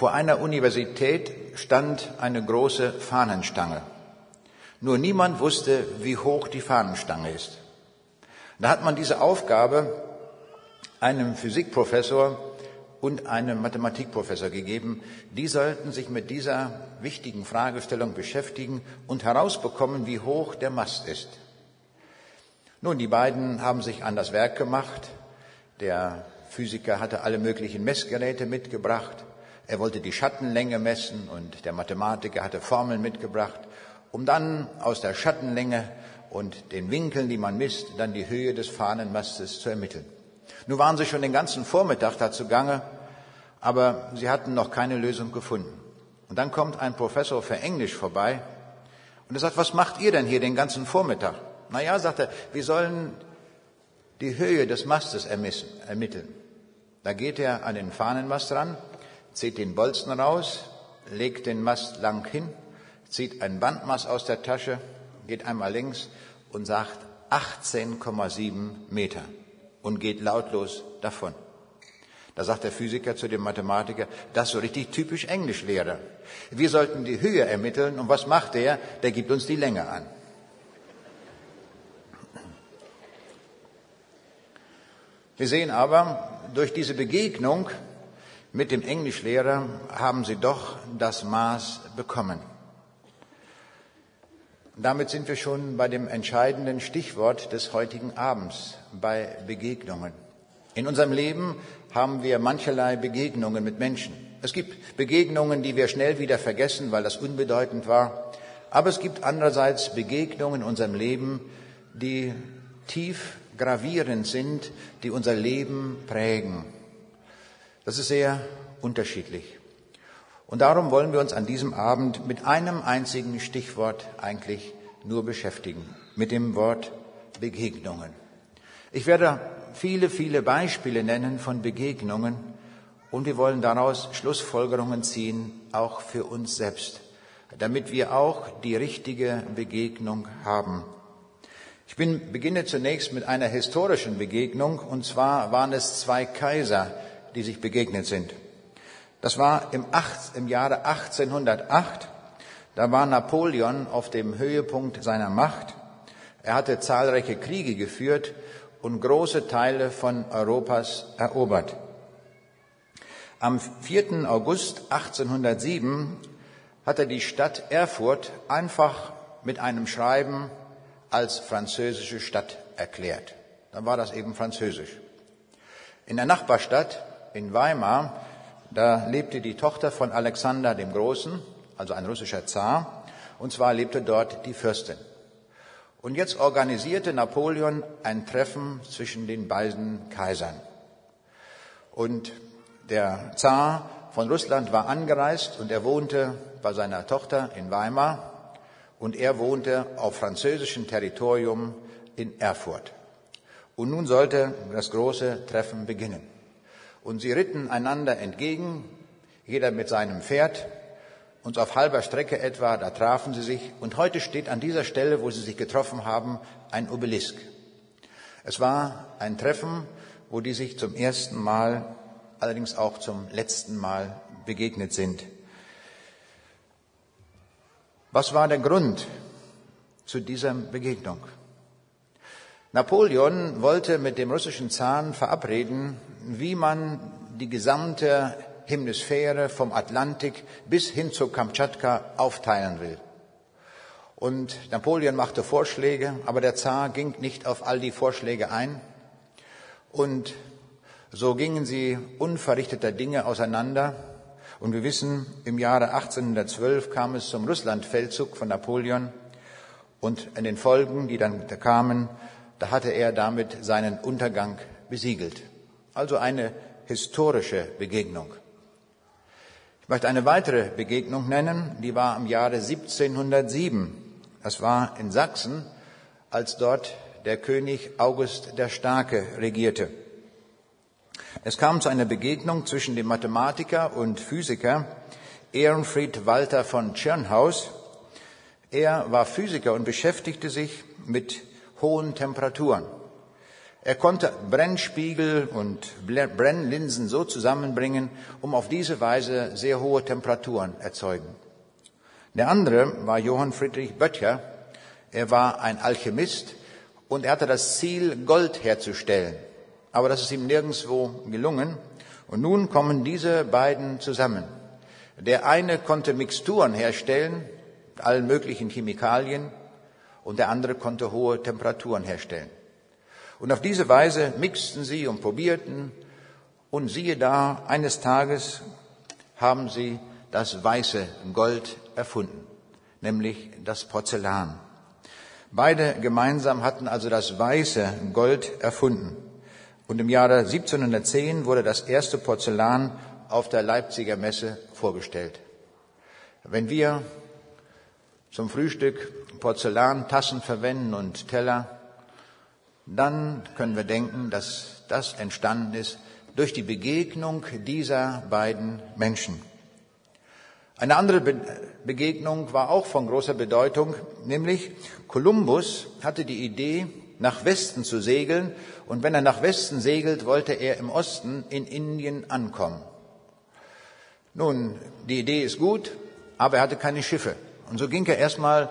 Vor einer Universität stand eine große Fahnenstange. Nur niemand wusste, wie hoch die Fahnenstange ist. Da hat man diese Aufgabe einem Physikprofessor und einem Mathematikprofessor gegeben. Die sollten sich mit dieser wichtigen Fragestellung beschäftigen und herausbekommen, wie hoch der Mast ist. Nun, die beiden haben sich an das Werk gemacht. Der Physiker hatte alle möglichen Messgeräte mitgebracht. Er wollte die Schattenlänge messen und der Mathematiker hatte Formeln mitgebracht, um dann aus der Schattenlänge und den Winkeln, die man misst, dann die Höhe des Fahnenmastes zu ermitteln. Nun waren sie schon den ganzen Vormittag dazu gange, aber sie hatten noch keine Lösung gefunden. Und dann kommt ein Professor für Englisch vorbei und er sagt, was macht ihr denn hier den ganzen Vormittag? Na ja, sagt er, wir sollen die Höhe des Mastes ermitteln. Da geht er an den Fahnenmast ran, zieht den Bolzen raus, legt den Mast lang hin, zieht ein Bandmaß aus der Tasche, geht einmal links und sagt 18,7 Meter und geht lautlos davon. Da sagt der Physiker zu dem Mathematiker, das ist so richtig typisch Englischlehrer. Wir sollten die Höhe ermitteln und was macht der? Der gibt uns die Länge an. Wir sehen aber, durch diese Begegnung mit dem Englischlehrer haben sie doch das Maß bekommen. Damit sind wir schon bei dem entscheidenden Stichwort des heutigen Abends, bei Begegnungen. In unserem Leben haben wir mancherlei Begegnungen mit Menschen. Es gibt Begegnungen, die wir schnell wieder vergessen, weil das unbedeutend war. Aber es gibt andererseits Begegnungen in unserem Leben, die tief gravierend sind, die unser Leben prägen. Das ist sehr unterschiedlich. Und darum wollen wir uns an diesem Abend mit einem einzigen Stichwort eigentlich nur beschäftigen, mit dem Wort Begegnungen. Ich werde viele, viele Beispiele nennen von Begegnungen und wir wollen daraus Schlussfolgerungen ziehen, auch für uns selbst, damit wir auch die richtige Begegnung haben. Ich bin, beginne zunächst mit einer historischen Begegnung und zwar waren es zwei Kaiser, die sich begegnet sind. Das war im, acht, im Jahre 1808. Da war Napoleon auf dem Höhepunkt seiner Macht. Er hatte zahlreiche Kriege geführt und große Teile von Europas erobert. Am 4. August 1807 hat er die Stadt Erfurt einfach mit einem Schreiben als französische Stadt erklärt. Dann war das eben französisch. In der Nachbarstadt in Weimar da lebte die Tochter von Alexander dem Großen, also ein russischer Zar, und zwar lebte dort die Fürstin. Und jetzt organisierte Napoleon ein Treffen zwischen den beiden Kaisern. Und der Zar von Russland war angereist und er wohnte bei seiner Tochter in Weimar und er wohnte auf französischem Territorium in Erfurt. Und nun sollte das große Treffen beginnen. Und sie ritten einander entgegen, jeder mit seinem Pferd. Und auf halber Strecke etwa, da trafen sie sich. Und heute steht an dieser Stelle, wo sie sich getroffen haben, ein Obelisk. Es war ein Treffen, wo die sich zum ersten Mal, allerdings auch zum letzten Mal begegnet sind. Was war der Grund zu dieser Begegnung? Napoleon wollte mit dem russischen Zahn verabreden, wie man die gesamte Hemisphäre vom Atlantik bis hin zu Kamtschatka aufteilen will. Und Napoleon machte Vorschläge, aber der Zar ging nicht auf all die Vorschläge ein. Und so gingen sie unverrichteter Dinge auseinander. Und wir wissen, im Jahre 1812 kam es zum Russlandfeldzug von Napoleon. Und in den Folgen, die dann kamen, da hatte er damit seinen Untergang besiegelt. Also eine historische Begegnung. Ich möchte eine weitere Begegnung nennen, die war im Jahre 1707. Das war in Sachsen, als dort der König August der Starke regierte. Es kam zu einer Begegnung zwischen dem Mathematiker und Physiker Ehrenfried Walter von Tschirnhaus. Er war Physiker und beschäftigte sich mit hohen Temperaturen. Er konnte Brennspiegel und Brennlinsen so zusammenbringen, um auf diese Weise sehr hohe Temperaturen erzeugen. Der andere war Johann Friedrich Böttcher. Er war ein Alchemist und er hatte das Ziel, Gold herzustellen. Aber das ist ihm nirgendwo gelungen. Und nun kommen diese beiden zusammen. Der eine konnte Mixturen herstellen, allen möglichen Chemikalien, und der andere konnte hohe Temperaturen herstellen. Und auf diese Weise mixten sie und probierten, und siehe da, eines Tages haben sie das weiße Gold erfunden, nämlich das Porzellan. Beide gemeinsam hatten also das weiße Gold erfunden. Und im Jahre 1710 wurde das erste Porzellan auf der Leipziger Messe vorgestellt. Wenn wir zum Frühstück Porzellantassen verwenden und Teller, dann können wir denken, dass das entstanden ist durch die Begegnung dieser beiden Menschen. Eine andere Begegnung war auch von großer Bedeutung, nämlich Kolumbus hatte die Idee, nach Westen zu segeln, und wenn er nach Westen segelt, wollte er im Osten in Indien ankommen. Nun, die Idee ist gut, aber er hatte keine Schiffe. Und so ging er erstmal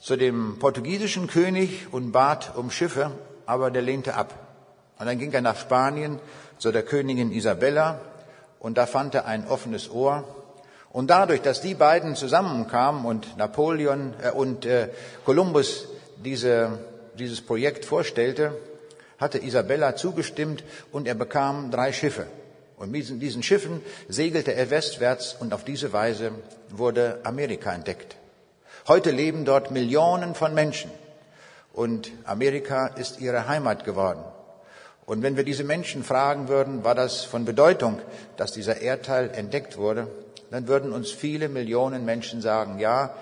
zu dem portugiesischen König und bat um Schiffe, aber der lehnte ab. Und dann ging er nach Spanien zu der Königin Isabella und da fand er ein offenes Ohr. Und dadurch, dass die beiden zusammenkamen und Napoleon äh, und äh, Kolumbus diese, dieses Projekt vorstellte, hatte Isabella zugestimmt und er bekam drei Schiffe. Und mit diesen Schiffen segelte er westwärts und auf diese Weise wurde Amerika entdeckt. Heute leben dort Millionen von Menschen und Amerika ist ihre Heimat geworden. Und wenn wir diese Menschen fragen würden, war das von Bedeutung, dass dieser Erdteil entdeckt wurde, dann würden uns viele Millionen Menschen sagen, ja,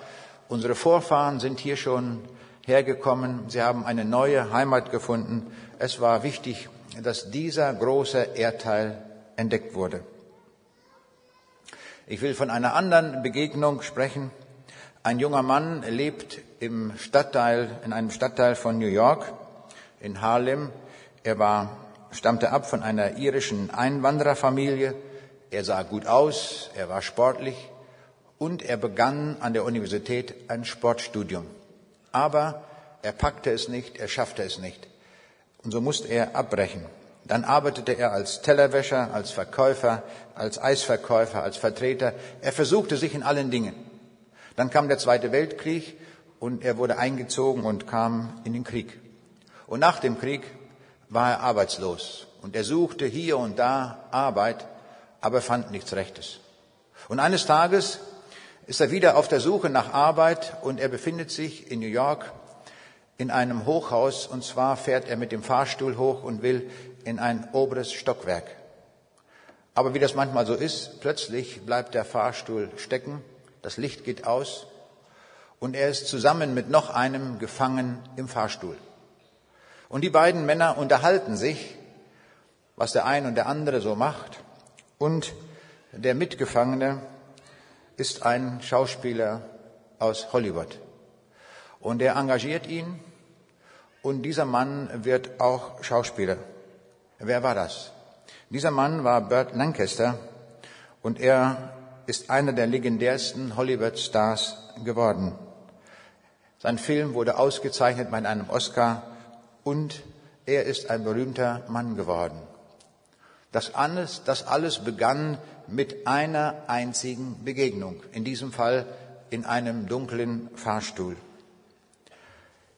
unsere Vorfahren sind hier schon hergekommen, sie haben eine neue Heimat gefunden. Es war wichtig, dass dieser große Erdteil entdeckt wurde. Ich will von einer anderen Begegnung sprechen. Ein junger Mann lebt im Stadtteil, in einem Stadtteil von New York, in Harlem. Er war, stammte ab von einer irischen Einwandererfamilie. Er sah gut aus, er war sportlich und er begann an der Universität ein Sportstudium. Aber er packte es nicht, er schaffte es nicht. Und so musste er abbrechen. Dann arbeitete er als Tellerwäscher, als Verkäufer, als Eisverkäufer, als Vertreter. Er versuchte sich in allen Dingen. Dann kam der Zweite Weltkrieg und er wurde eingezogen und kam in den Krieg. Und nach dem Krieg war er arbeitslos und er suchte hier und da Arbeit, aber fand nichts Rechtes. Und eines Tages ist er wieder auf der Suche nach Arbeit und er befindet sich in New York in einem Hochhaus und zwar fährt er mit dem Fahrstuhl hoch und will in ein oberes Stockwerk. Aber wie das manchmal so ist, plötzlich bleibt der Fahrstuhl stecken, das Licht geht aus und er ist zusammen mit noch einem gefangen im Fahrstuhl. Und die beiden Männer unterhalten sich, was der eine und der andere so macht. Und der Mitgefangene ist ein Schauspieler aus Hollywood. Und er engagiert ihn und dieser Mann wird auch Schauspieler. Wer war das? Dieser Mann war Burt Lancaster und er ist einer der legendärsten Hollywood-Stars geworden. Sein Film wurde ausgezeichnet mit einem Oscar und er ist ein berühmter Mann geworden. Das alles, das alles begann mit einer einzigen Begegnung, in diesem Fall in einem dunklen Fahrstuhl.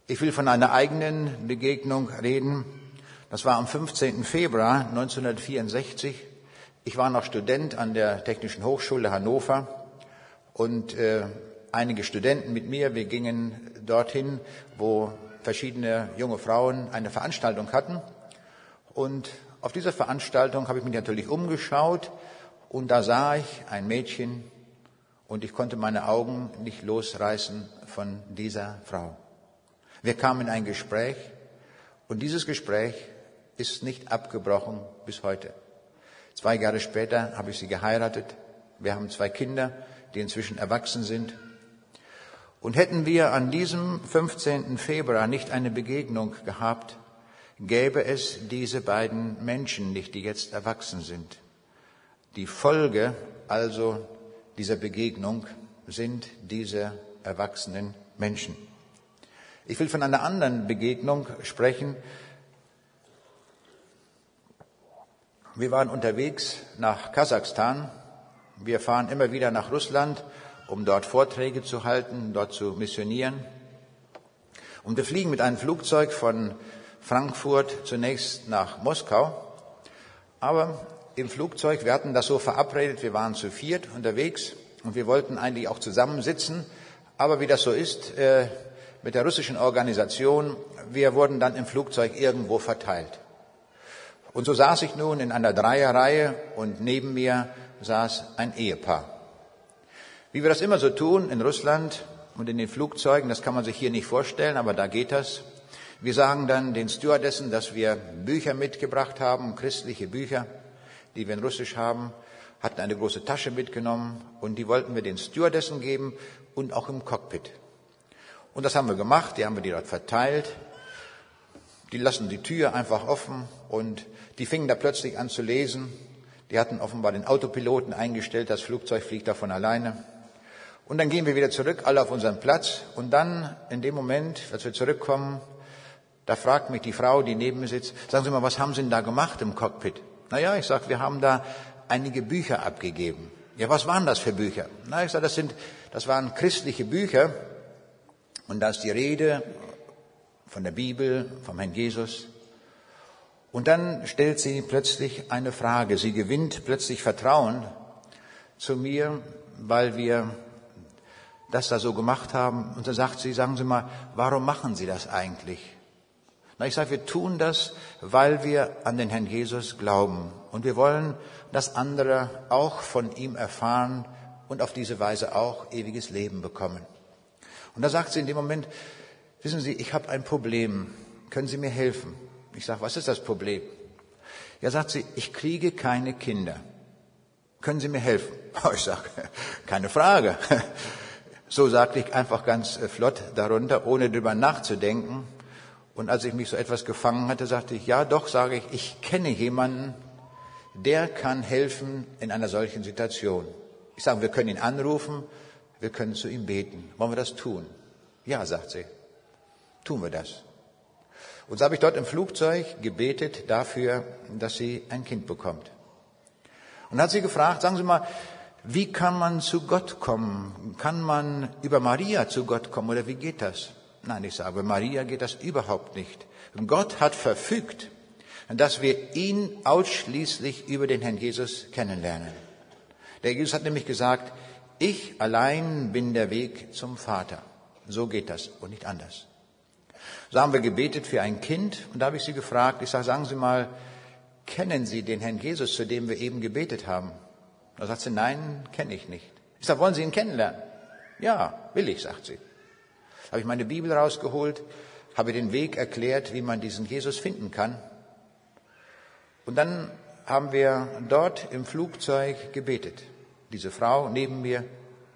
Ich will von einer eigenen Begegnung reden, das war am 15. Februar 1964. Ich war noch Student an der Technischen Hochschule Hannover und äh, einige Studenten mit mir, wir gingen dorthin, wo verschiedene junge Frauen eine Veranstaltung hatten. Und auf dieser Veranstaltung habe ich mich natürlich umgeschaut und da sah ich ein Mädchen und ich konnte meine Augen nicht losreißen von dieser Frau. Wir kamen in ein Gespräch und dieses Gespräch ist nicht abgebrochen bis heute. Zwei Jahre später habe ich sie geheiratet. Wir haben zwei Kinder, die inzwischen erwachsen sind. Und hätten wir an diesem 15. Februar nicht eine Begegnung gehabt, gäbe es diese beiden Menschen nicht, die jetzt erwachsen sind. Die Folge also dieser Begegnung sind diese erwachsenen Menschen. Ich will von einer anderen Begegnung sprechen. Wir waren unterwegs nach Kasachstan. Wir fahren immer wieder nach Russland, um dort Vorträge zu halten, dort zu missionieren. Und wir fliegen mit einem Flugzeug von Frankfurt zunächst nach Moskau. Aber im Flugzeug, wir hatten das so verabredet, wir waren zu viert unterwegs und wir wollten eigentlich auch zusammensitzen. Aber wie das so ist äh, mit der russischen Organisation, wir wurden dann im Flugzeug irgendwo verteilt. Und so saß ich nun in einer Dreierreihe und neben mir saß ein Ehepaar. Wie wir das immer so tun in Russland und in den Flugzeugen, das kann man sich hier nicht vorstellen, aber da geht das. Wir sagen dann den Stewardessen, dass wir Bücher mitgebracht haben, christliche Bücher, die wir in Russisch haben, hatten eine große Tasche mitgenommen und die wollten wir den Stewardessen geben und auch im Cockpit. Und das haben wir gemacht, die haben wir die dort verteilt. Die lassen die Tür einfach offen und die fingen da plötzlich an zu lesen. Die hatten offenbar den Autopiloten eingestellt, das Flugzeug fliegt da von alleine. Und dann gehen wir wieder zurück, alle auf unseren Platz. Und dann, in dem Moment, als wir zurückkommen, da fragt mich die Frau, die neben mir sitzt, sagen Sie mal, was haben Sie denn da gemacht im Cockpit? Naja, ich sage, wir haben da einige Bücher abgegeben. Ja, was waren das für Bücher? Na, ich sage, das sind, das waren christliche Bücher. Und da ist die Rede von der Bibel, vom Herrn Jesus. Und dann stellt sie plötzlich eine Frage. Sie gewinnt plötzlich Vertrauen zu mir, weil wir das da so gemacht haben. Und dann sagt sie, sagen Sie mal, warum machen Sie das eigentlich? Na, ich sage, wir tun das, weil wir an den Herrn Jesus glauben. Und wir wollen, dass andere auch von ihm erfahren und auf diese Weise auch ewiges Leben bekommen. Und da sagt sie in dem Moment, wissen Sie, ich habe ein Problem. Können Sie mir helfen? Ich sage, was ist das Problem? Ja, sagt sie, ich kriege keine Kinder. Können Sie mir helfen? Ich sage, keine Frage. So sagte ich einfach ganz flott darunter, ohne drüber nachzudenken. Und als ich mich so etwas gefangen hatte, sagte ich, ja doch, sage ich, ich kenne jemanden, der kann helfen in einer solchen Situation. Ich sage, wir können ihn anrufen, wir können zu ihm beten. Wollen wir das tun? Ja, sagt sie. Tun wir das. Und so habe ich dort im Flugzeug gebetet dafür, dass sie ein Kind bekommt. Und hat sie gefragt, sagen Sie mal, wie kann man zu Gott kommen? Kann man über Maria zu Gott kommen oder wie geht das? Nein, ich sage, Maria geht das überhaupt nicht. Gott hat verfügt, dass wir ihn ausschließlich über den Herrn Jesus kennenlernen. Der Jesus hat nämlich gesagt, ich allein bin der Weg zum Vater. So geht das und nicht anders. So haben wir gebetet für ein Kind und da habe ich sie gefragt, ich sage, sagen Sie mal, kennen Sie den Herrn Jesus, zu dem wir eben gebetet haben? Da sagt sie, nein, kenne ich nicht. Ich sage, wollen Sie ihn kennenlernen? Ja, will ich, sagt sie habe ich meine Bibel rausgeholt, habe den Weg erklärt, wie man diesen Jesus finden kann. Und dann haben wir dort im Flugzeug gebetet. Diese Frau neben mir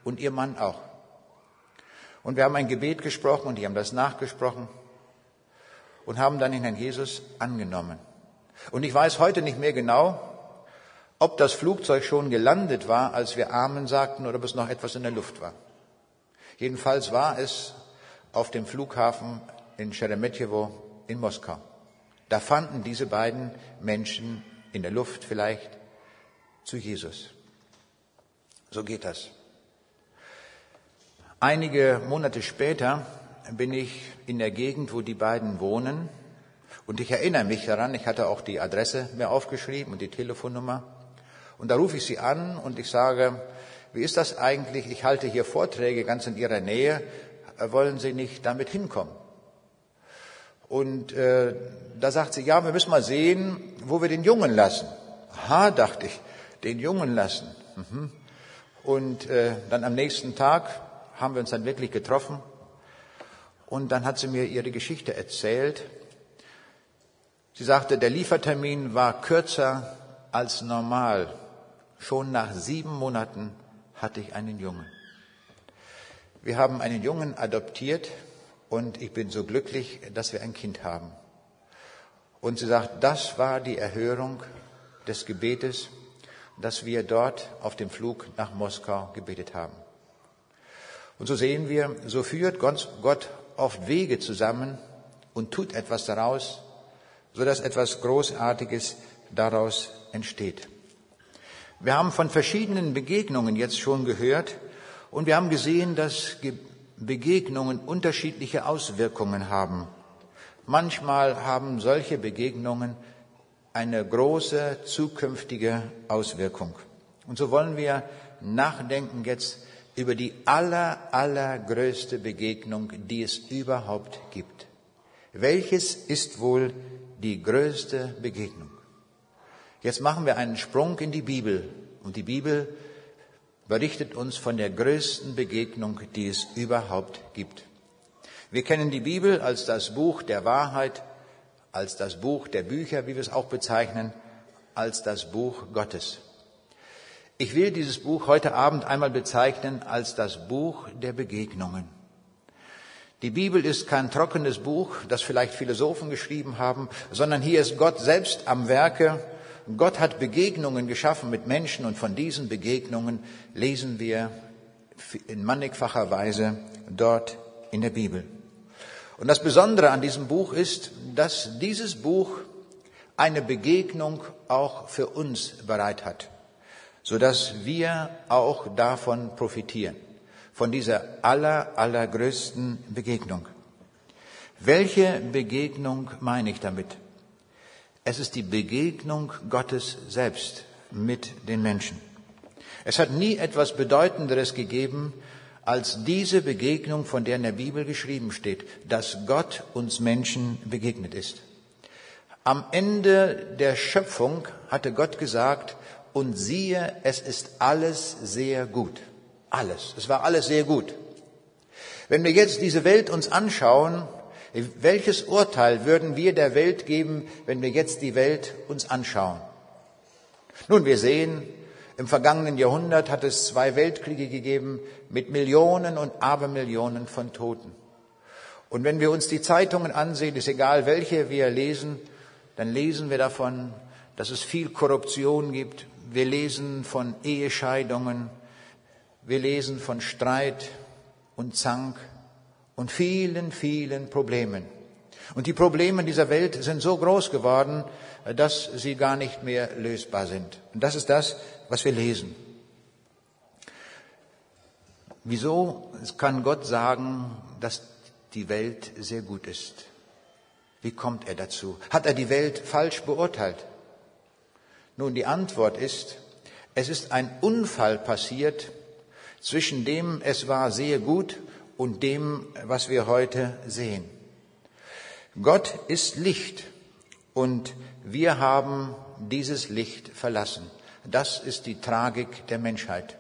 und ihr Mann auch. Und wir haben ein Gebet gesprochen und die haben das nachgesprochen und haben dann den Herrn Jesus angenommen. Und ich weiß heute nicht mehr genau, ob das Flugzeug schon gelandet war, als wir Amen sagten, oder ob es noch etwas in der Luft war. Jedenfalls war es auf dem Flughafen in Sheremetyevo in Moskau. Da fanden diese beiden Menschen in der Luft vielleicht zu Jesus. So geht das. Einige Monate später bin ich in der Gegend, wo die beiden wohnen. Und ich erinnere mich daran, ich hatte auch die Adresse mir aufgeschrieben und die Telefonnummer. Und da rufe ich sie an und ich sage, wie ist das eigentlich? Ich halte hier Vorträge ganz in Ihrer Nähe wollen Sie nicht damit hinkommen? Und äh, da sagt sie, ja, wir müssen mal sehen, wo wir den Jungen lassen. Aha, dachte ich, den Jungen lassen. Mhm. Und äh, dann am nächsten Tag haben wir uns dann wirklich getroffen. Und dann hat sie mir ihre Geschichte erzählt. Sie sagte, der Liefertermin war kürzer als normal. Schon nach sieben Monaten hatte ich einen Jungen. Wir haben einen Jungen adoptiert und ich bin so glücklich, dass wir ein Kind haben. Und sie sagt, das war die Erhörung des Gebetes, dass wir dort auf dem Flug nach Moskau gebetet haben. Und so sehen wir, so führt Gott oft Wege zusammen und tut etwas daraus, so dass etwas Großartiges daraus entsteht. Wir haben von verschiedenen Begegnungen jetzt schon gehört und wir haben gesehen, dass Begegnungen unterschiedliche Auswirkungen haben. Manchmal haben solche Begegnungen eine große zukünftige Auswirkung. Und so wollen wir nachdenken jetzt über die aller, allergrößte Begegnung, die es überhaupt gibt. Welches ist wohl die größte Begegnung? Jetzt machen wir einen Sprung in die Bibel und die Bibel berichtet uns von der größten Begegnung, die es überhaupt gibt. Wir kennen die Bibel als das Buch der Wahrheit, als das Buch der Bücher, wie wir es auch bezeichnen, als das Buch Gottes. Ich will dieses Buch heute Abend einmal bezeichnen als das Buch der Begegnungen. Die Bibel ist kein trockenes Buch, das vielleicht Philosophen geschrieben haben, sondern hier ist Gott selbst am Werke Gott hat Begegnungen geschaffen mit Menschen und von diesen Begegnungen lesen wir in mannigfacher Weise dort in der Bibel. Und das Besondere an diesem Buch ist, dass dieses Buch eine Begegnung auch für uns bereit hat, so dass wir auch davon profitieren, von dieser aller, allergrößten Begegnung. Welche Begegnung meine ich damit? Es ist die Begegnung Gottes selbst mit den Menschen. Es hat nie etwas Bedeutenderes gegeben als diese Begegnung, von der in der Bibel geschrieben steht, dass Gott uns Menschen begegnet ist. Am Ende der Schöpfung hatte Gott gesagt, und siehe, es ist alles sehr gut. Alles. Es war alles sehr gut. Wenn wir jetzt diese Welt uns anschauen, welches Urteil würden wir der Welt geben, wenn wir jetzt die Welt uns anschauen? Nun, wir sehen, im vergangenen Jahrhundert hat es zwei Weltkriege gegeben mit Millionen und Abermillionen von Toten. Und wenn wir uns die Zeitungen ansehen, ist egal welche wir lesen, dann lesen wir davon, dass es viel Korruption gibt. Wir lesen von Ehescheidungen. Wir lesen von Streit und Zank und vielen, vielen Problemen. Und die Probleme dieser Welt sind so groß geworden, dass sie gar nicht mehr lösbar sind. Und das ist das, was wir lesen. Wieso kann Gott sagen, dass die Welt sehr gut ist? Wie kommt er dazu? Hat er die Welt falsch beurteilt? Nun, die Antwort ist, es ist ein Unfall passiert, zwischen dem es war sehr gut und dem, was wir heute sehen. Gott ist Licht und wir haben dieses Licht verlassen. Das ist die Tragik der Menschheit.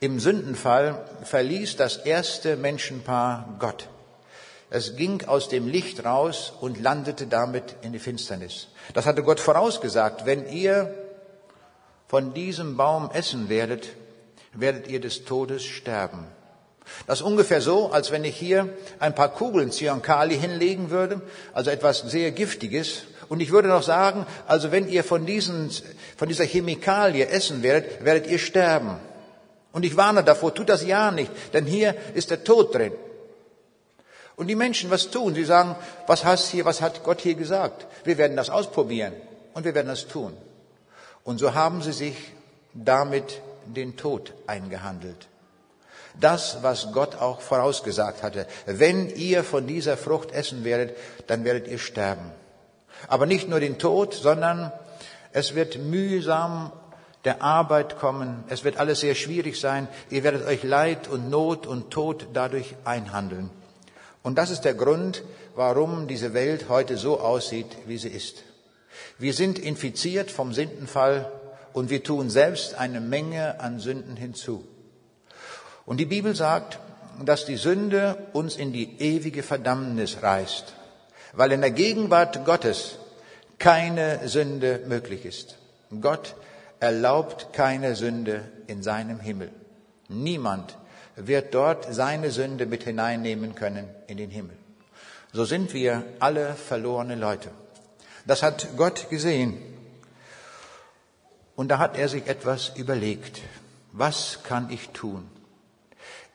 Im Sündenfall verließ das erste Menschenpaar Gott. Es ging aus dem Licht raus und landete damit in die Finsternis. Das hatte Gott vorausgesagt. Wenn ihr von diesem Baum essen werdet, werdet ihr des Todes sterben. Das ist ungefähr so, als wenn ich hier ein paar Kugeln Zyankali hinlegen würde, also etwas sehr Giftiges. Und ich würde noch sagen, also wenn ihr von, diesen, von dieser Chemikalie essen werdet, werdet ihr sterben. Und ich warne davor, tut das ja nicht, denn hier ist der Tod drin. Und die Menschen, was tun? Sie sagen, was hast hier, was hat Gott hier gesagt? Wir werden das ausprobieren und wir werden das tun. Und so haben sie sich damit den Tod eingehandelt. Das, was Gott auch vorausgesagt hatte. Wenn ihr von dieser Frucht essen werdet, dann werdet ihr sterben. Aber nicht nur den Tod, sondern es wird mühsam der Arbeit kommen. Es wird alles sehr schwierig sein. Ihr werdet euch Leid und Not und Tod dadurch einhandeln. Und das ist der Grund, warum diese Welt heute so aussieht, wie sie ist. Wir sind infiziert vom Sündenfall und wir tun selbst eine Menge an Sünden hinzu. Und die Bibel sagt, dass die Sünde uns in die ewige Verdammnis reißt, weil in der Gegenwart Gottes keine Sünde möglich ist. Gott erlaubt keine Sünde in seinem Himmel. Niemand wird dort seine Sünde mit hineinnehmen können in den Himmel. So sind wir alle verlorene Leute. Das hat Gott gesehen. Und da hat er sich etwas überlegt. Was kann ich tun?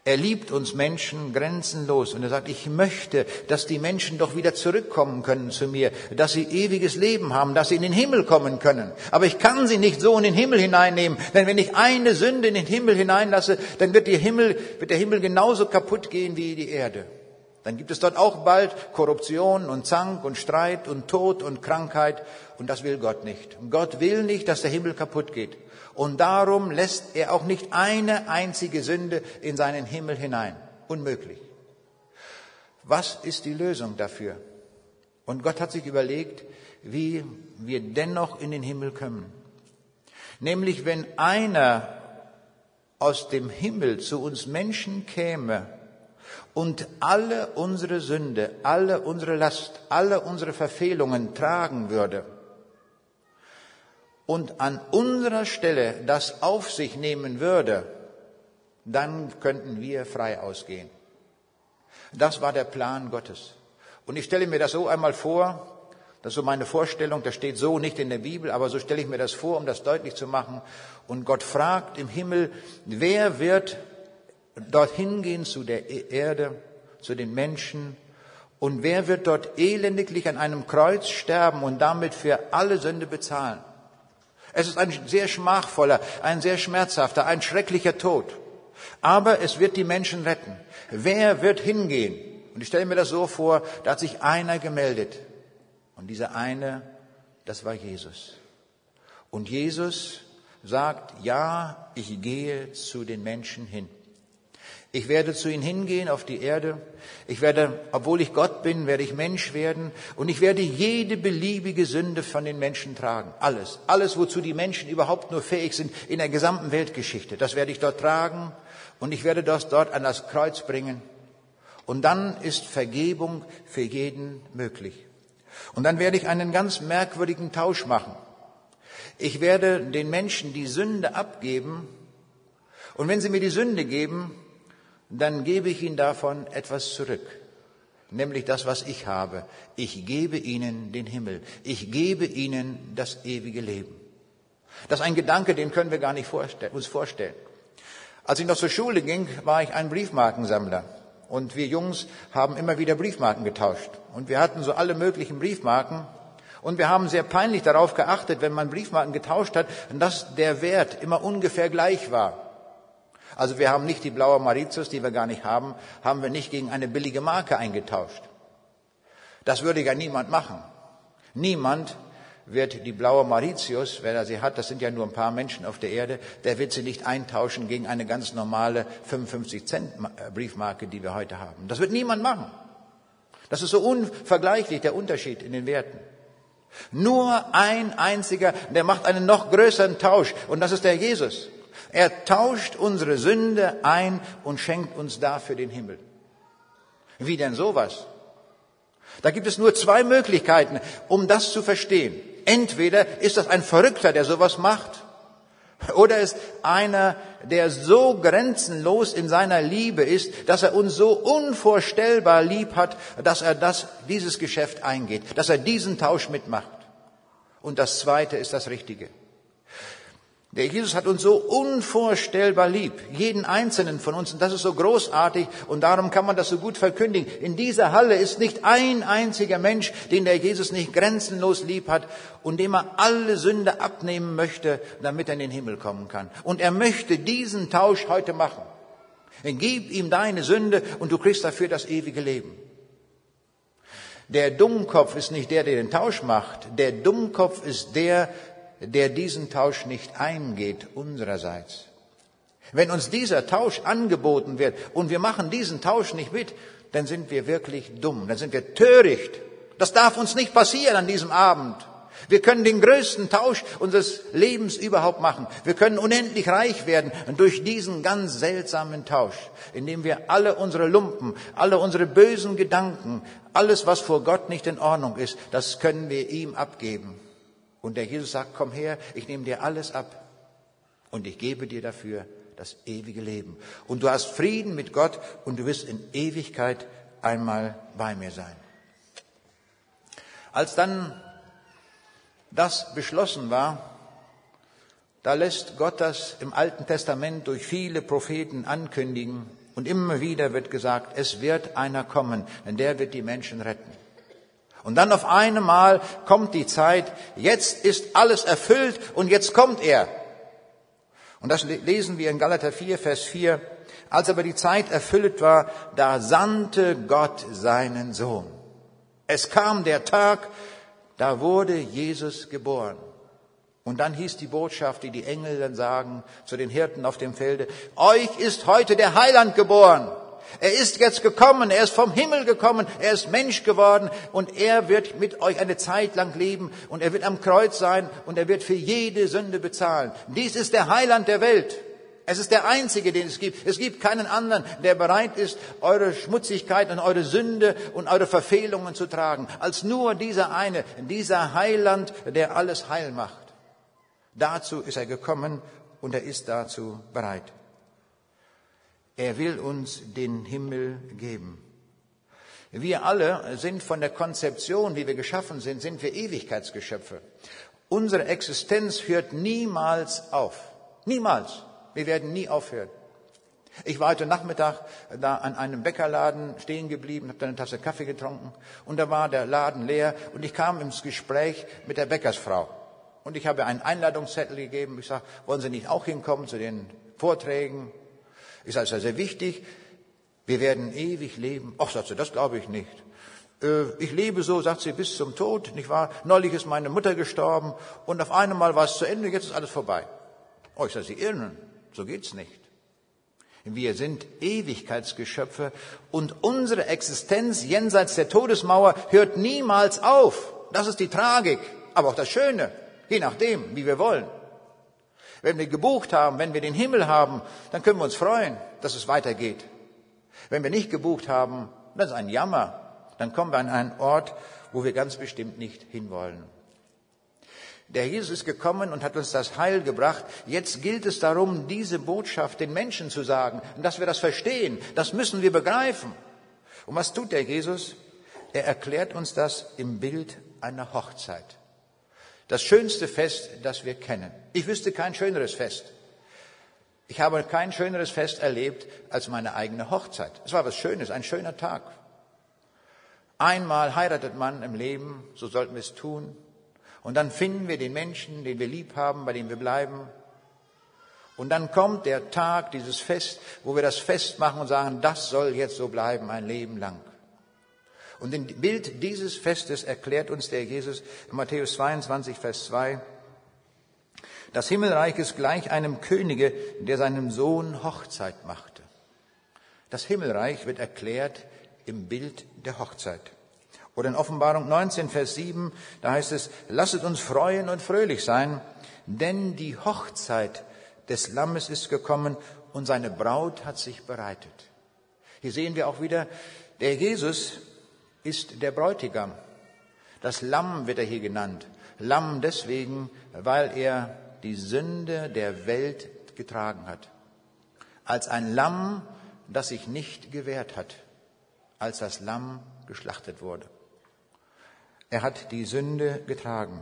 Er liebt uns Menschen grenzenlos und er sagt, ich möchte, dass die Menschen doch wieder zurückkommen können zu mir, dass sie ewiges Leben haben, dass sie in den Himmel kommen können. Aber ich kann sie nicht so in den Himmel hineinnehmen, denn wenn ich eine Sünde in den Himmel hineinlasse, dann wird, Himmel, wird der Himmel genauso kaputt gehen wie die Erde. Dann gibt es dort auch bald Korruption und Zank und Streit und Tod und Krankheit und das will Gott nicht. Gott will nicht, dass der Himmel kaputt geht. Und darum lässt er auch nicht eine einzige Sünde in seinen Himmel hinein. Unmöglich. Was ist die Lösung dafür? Und Gott hat sich überlegt, wie wir dennoch in den Himmel kommen. Nämlich wenn einer aus dem Himmel zu uns Menschen käme und alle unsere Sünde, alle unsere Last, alle unsere Verfehlungen tragen würde, und an unserer Stelle das auf sich nehmen würde, dann könnten wir frei ausgehen. Das war der Plan Gottes. Und ich stelle mir das so einmal vor, das ist so meine Vorstellung, das steht so nicht in der Bibel, aber so stelle ich mir das vor, um das deutlich zu machen. Und Gott fragt im Himmel, wer wird dorthin gehen zu der Erde, zu den Menschen, und wer wird dort elendiglich an einem Kreuz sterben und damit für alle Sünde bezahlen? Es ist ein sehr schmachvoller, ein sehr schmerzhafter, ein schrecklicher Tod. Aber es wird die Menschen retten. Wer wird hingehen? Und ich stelle mir das so vor, da hat sich einer gemeldet. Und dieser eine, das war Jesus. Und Jesus sagt, ja, ich gehe zu den Menschen hin. Ich werde zu ihnen hingehen auf die Erde. Ich werde, obwohl ich Gott bin, werde ich Mensch werden. Und ich werde jede beliebige Sünde von den Menschen tragen. Alles. Alles, wozu die Menschen überhaupt nur fähig sind in der gesamten Weltgeschichte. Das werde ich dort tragen. Und ich werde das dort an das Kreuz bringen. Und dann ist Vergebung für jeden möglich. Und dann werde ich einen ganz merkwürdigen Tausch machen. Ich werde den Menschen die Sünde abgeben. Und wenn sie mir die Sünde geben, dann gebe ich ihnen davon etwas zurück, nämlich das, was ich habe. Ich gebe ihnen den Himmel. Ich gebe ihnen das ewige Leben. Das ist ein Gedanke, den können wir gar nicht vorstellen, uns vorstellen. Als ich noch zur Schule ging, war ich ein Briefmarkensammler. Und wir Jungs haben immer wieder Briefmarken getauscht. Und wir hatten so alle möglichen Briefmarken. Und wir haben sehr peinlich darauf geachtet, wenn man Briefmarken getauscht hat, dass der Wert immer ungefähr gleich war. Also wir haben nicht die blaue Mauritius, die wir gar nicht haben, haben wir nicht gegen eine billige Marke eingetauscht. Das würde ja niemand machen. Niemand wird die blaue Mauritius, wer da sie hat, das sind ja nur ein paar Menschen auf der Erde, der wird sie nicht eintauschen gegen eine ganz normale 55 Cent Briefmarke, die wir heute haben. Das wird niemand machen. Das ist so unvergleichlich, der Unterschied in den Werten. Nur ein einziger, der macht einen noch größeren Tausch, und das ist der Jesus. Er tauscht unsere Sünde ein und schenkt uns dafür den Himmel. Wie denn sowas? Da gibt es nur zwei Möglichkeiten, um das zu verstehen. Entweder ist das ein Verrückter, der sowas macht, oder ist einer, der so grenzenlos in seiner Liebe ist, dass er uns so unvorstellbar lieb hat, dass er das, dieses Geschäft eingeht, dass er diesen Tausch mitmacht. Und das zweite ist das Richtige. Der Jesus hat uns so unvorstellbar lieb, jeden einzelnen von uns, und das ist so großartig, und darum kann man das so gut verkündigen. In dieser Halle ist nicht ein einziger Mensch, den der Jesus nicht grenzenlos lieb hat und dem er alle Sünde abnehmen möchte, damit er in den Himmel kommen kann. Und er möchte diesen Tausch heute machen. Gib ihm deine Sünde und du kriegst dafür das ewige Leben. Der Dummkopf ist nicht der, der den Tausch macht. Der Dummkopf ist der, der diesen Tausch nicht eingeht unsererseits. Wenn uns dieser Tausch angeboten wird und wir machen diesen Tausch nicht mit, dann sind wir wirklich dumm, dann sind wir töricht. Das darf uns nicht passieren an diesem Abend. Wir können den größten Tausch unseres Lebens überhaupt machen. Wir können unendlich reich werden durch diesen ganz seltsamen Tausch, indem wir alle unsere Lumpen, alle unsere bösen Gedanken, alles, was vor Gott nicht in Ordnung ist, das können wir ihm abgeben. Und der Jesus sagt, komm her, ich nehme dir alles ab und ich gebe dir dafür das ewige Leben. Und du hast Frieden mit Gott und du wirst in Ewigkeit einmal bei mir sein. Als dann das beschlossen war, da lässt Gott das im Alten Testament durch viele Propheten ankündigen und immer wieder wird gesagt, es wird einer kommen, denn der wird die Menschen retten. Und dann auf einmal kommt die Zeit, jetzt ist alles erfüllt und jetzt kommt er. Und das lesen wir in Galater 4, Vers 4. Als aber die Zeit erfüllt war, da sandte Gott seinen Sohn. Es kam der Tag, da wurde Jesus geboren. Und dann hieß die Botschaft, die die Engel dann sagen zu den Hirten auf dem Felde, euch ist heute der Heiland geboren. Er ist jetzt gekommen, er ist vom Himmel gekommen, er ist Mensch geworden und er wird mit euch eine Zeit lang leben und er wird am Kreuz sein und er wird für jede Sünde bezahlen. Dies ist der Heiland der Welt. Es ist der einzige, den es gibt. Es gibt keinen anderen, der bereit ist, eure Schmutzigkeit und eure Sünde und eure Verfehlungen zu tragen, als nur dieser eine, dieser Heiland, der alles heil macht. Dazu ist er gekommen und er ist dazu bereit. Er will uns den Himmel geben. Wir alle sind von der Konzeption, wie wir geschaffen sind, sind wir Ewigkeitsgeschöpfe. Unsere Existenz hört niemals auf. Niemals. Wir werden nie aufhören. Ich war heute Nachmittag da an einem Bäckerladen stehen geblieben, habe da eine Tasse Kaffee getrunken und da war der Laden leer und ich kam ins Gespräch mit der Bäckersfrau. Und ich habe einen Einladungszettel gegeben. Ich sage, wollen Sie nicht auch hinkommen zu den Vorträgen? Ist sehr wichtig. Wir werden ewig leben. Ach, sagt sie, das glaube ich nicht. Äh, ich lebe so, sagt sie, bis zum Tod, nicht wahr? Neulich ist meine Mutter gestorben und auf einmal war es zu Ende, jetzt ist alles vorbei. Oh, ich sage, Sie irren. So geht's nicht. Wir sind Ewigkeitsgeschöpfe und unsere Existenz jenseits der Todesmauer hört niemals auf. Das ist die Tragik, aber auch das Schöne, je nachdem, wie wir wollen. Wenn wir gebucht haben, wenn wir den Himmel haben, dann können wir uns freuen, dass es weitergeht. Wenn wir nicht gebucht haben, das ist ein Jammer. Dann kommen wir an einen Ort, wo wir ganz bestimmt nicht hinwollen. Der Jesus ist gekommen und hat uns das Heil gebracht. Jetzt gilt es darum, diese Botschaft den Menschen zu sagen dass wir das verstehen. Das müssen wir begreifen. Und was tut der Jesus? Er erklärt uns das im Bild einer Hochzeit. Das schönste Fest, das wir kennen. Ich wüsste kein schöneres Fest. Ich habe kein schöneres Fest erlebt als meine eigene Hochzeit. Es war was Schönes, ein schöner Tag. Einmal heiratet man im Leben, so sollten wir es tun. Und dann finden wir den Menschen, den wir lieb haben, bei dem wir bleiben. Und dann kommt der Tag, dieses Fest, wo wir das Fest machen und sagen, das soll jetzt so bleiben, ein Leben lang. Und im Bild dieses Festes erklärt uns der Jesus in Matthäus 22, Vers 2, das Himmelreich ist gleich einem Könige, der seinem Sohn Hochzeit machte. Das Himmelreich wird erklärt im Bild der Hochzeit. Oder in Offenbarung 19, Vers 7, da heißt es, lasset uns freuen und fröhlich sein, denn die Hochzeit des Lammes ist gekommen und seine Braut hat sich bereitet. Hier sehen wir auch wieder, der Jesus ist der Bräutigam. Das Lamm wird er hier genannt. Lamm deswegen, weil er die Sünde der Welt getragen hat. Als ein Lamm, das sich nicht gewehrt hat, als das Lamm geschlachtet wurde. Er hat die Sünde getragen.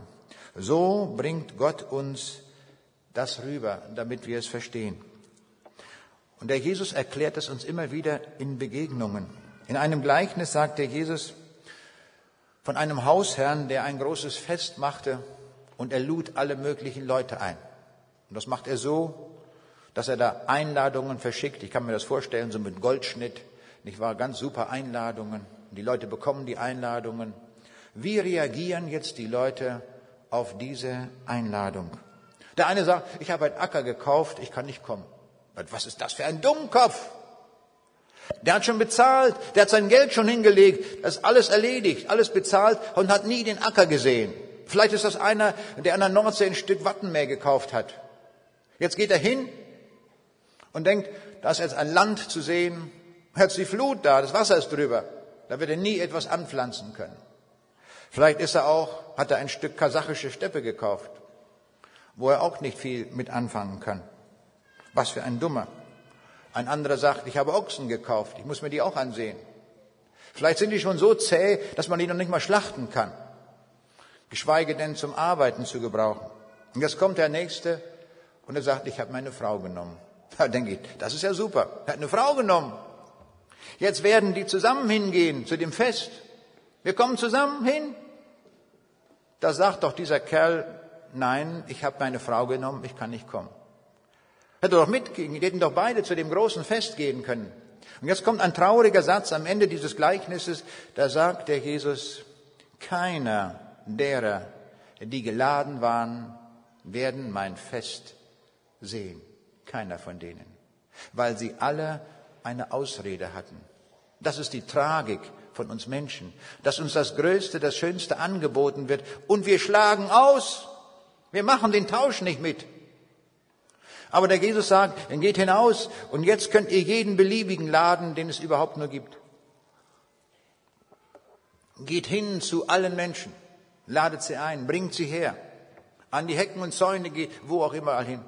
So bringt Gott uns das rüber, damit wir es verstehen. Und der Jesus erklärt es uns immer wieder in Begegnungen. In einem Gleichnis sagt der Jesus von einem Hausherrn, der ein großes Fest machte und er lud alle möglichen Leute ein. Und das macht er so, dass er da Einladungen verschickt. Ich kann mir das vorstellen, so mit Goldschnitt. Nicht wahr? Ganz super Einladungen. Die Leute bekommen die Einladungen. Wie reagieren jetzt die Leute auf diese Einladung? Der eine sagt, ich habe einen Acker gekauft, ich kann nicht kommen. Was ist das für ein Dummkopf? Der hat schon bezahlt, der hat sein Geld schon hingelegt, das ist alles erledigt, alles bezahlt und hat nie den Acker gesehen. Vielleicht ist das einer, der an der Nordsee ein Stück Wattenmeer gekauft hat. Jetzt geht er hin und denkt, da ist jetzt ein Land zu sehen, jetzt die Flut da, das Wasser ist drüber. Da wird er nie etwas anpflanzen können. Vielleicht ist er auch, hat er ein Stück kasachische Steppe gekauft, wo er auch nicht viel mit anfangen kann. Was für ein Dummer. Ein anderer sagt, ich habe Ochsen gekauft, ich muss mir die auch ansehen. Vielleicht sind die schon so zäh, dass man die noch nicht mal schlachten kann. geschweige denn zum Arbeiten zu gebrauchen. Und jetzt kommt der Nächste und er sagt, ich habe meine Frau genommen. Da denke ich, das ist ja super. Er hat eine Frau genommen. Jetzt werden die zusammen hingehen zu dem Fest. Wir kommen zusammen hin. Da sagt doch dieser Kerl, nein, ich habe meine Frau genommen, ich kann nicht kommen. Hätte doch mitgehen, die hätten doch beide zu dem großen Fest gehen können. Und jetzt kommt ein trauriger Satz am Ende dieses Gleichnisses, da sagt der Jesus, keiner derer, die geladen waren, werden mein Fest sehen. Keiner von denen. Weil sie alle eine Ausrede hatten. Das ist die Tragik von uns Menschen, dass uns das Größte, das Schönste angeboten wird und wir schlagen aus. Wir machen den Tausch nicht mit. Aber der Jesus sagt, dann geht hinaus und jetzt könnt ihr jeden beliebigen laden, den es überhaupt nur gibt. Geht hin zu allen Menschen, ladet sie ein, bringt sie her, an die Hecken und Zäune, geht wo auch immer hin.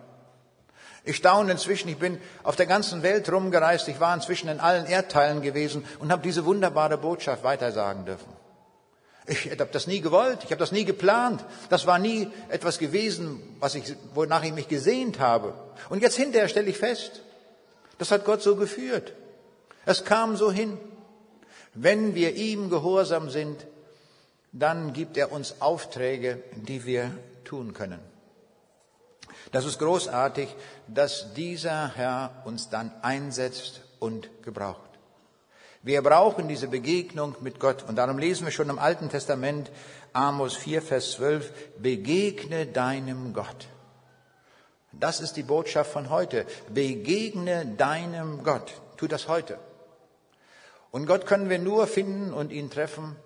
Ich staune inzwischen, ich bin auf der ganzen Welt rumgereist, ich war inzwischen in allen Erdteilen gewesen und habe diese wunderbare Botschaft weitersagen dürfen. Ich habe das nie gewollt, ich habe das nie geplant, das war nie etwas gewesen, was ich, wonach ich mich gesehnt habe. Und jetzt hinterher stelle ich fest, das hat Gott so geführt. Es kam so hin. Wenn wir ihm gehorsam sind, dann gibt er uns Aufträge, die wir tun können. Das ist großartig, dass dieser Herr uns dann einsetzt und gebraucht. Wir brauchen diese Begegnung mit Gott. Und darum lesen wir schon im Alten Testament, Amos 4, Vers 12, begegne deinem Gott. Das ist die Botschaft von heute. Begegne deinem Gott. Tu das heute. Und Gott können wir nur finden und ihn treffen,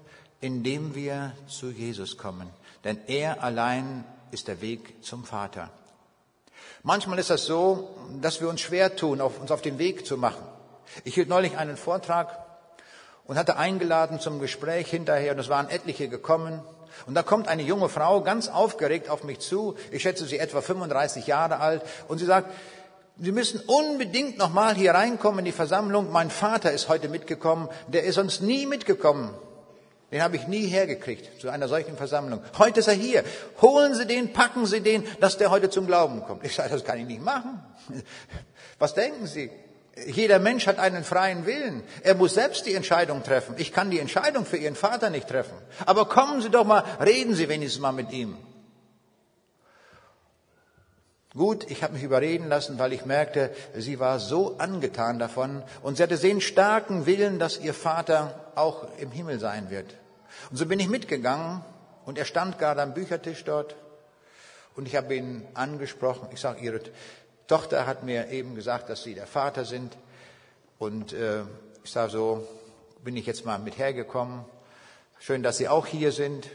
indem wir zu Jesus kommen. Denn er allein ist der Weg zum Vater. Manchmal ist das so, dass wir uns schwer tun, uns auf den Weg zu machen. Ich hielt neulich einen Vortrag und hatte eingeladen zum Gespräch hinterher und es waren etliche gekommen. Und da kommt eine junge Frau ganz aufgeregt auf mich zu. Ich schätze sie etwa 35 Jahre alt und sie sagt, Sie müssen unbedingt nochmal hier reinkommen in die Versammlung. Mein Vater ist heute mitgekommen. Der ist sonst nie mitgekommen. Den habe ich nie hergekriegt zu einer solchen Versammlung. Heute ist er hier. Holen Sie den, packen Sie den, dass der heute zum Glauben kommt. Ich sage, das kann ich nicht machen. Was denken Sie? Jeder Mensch hat einen freien Willen. Er muss selbst die Entscheidung treffen. Ich kann die Entscheidung für Ihren Vater nicht treffen. Aber kommen Sie doch mal, reden Sie wenigstens mal mit ihm. Gut, ich habe mich überreden lassen, weil ich merkte, sie war so angetan davon und sie hatte den starken Willen, dass ihr Vater auch im Himmel sein wird. Und so bin ich mitgegangen und er stand gerade am Büchertisch dort und ich habe ihn angesprochen. Ich sage, Ihre Tochter hat mir eben gesagt, dass Sie der Vater sind und äh, ich sage so, bin ich jetzt mal mit hergekommen. Schön, dass Sie auch hier sind.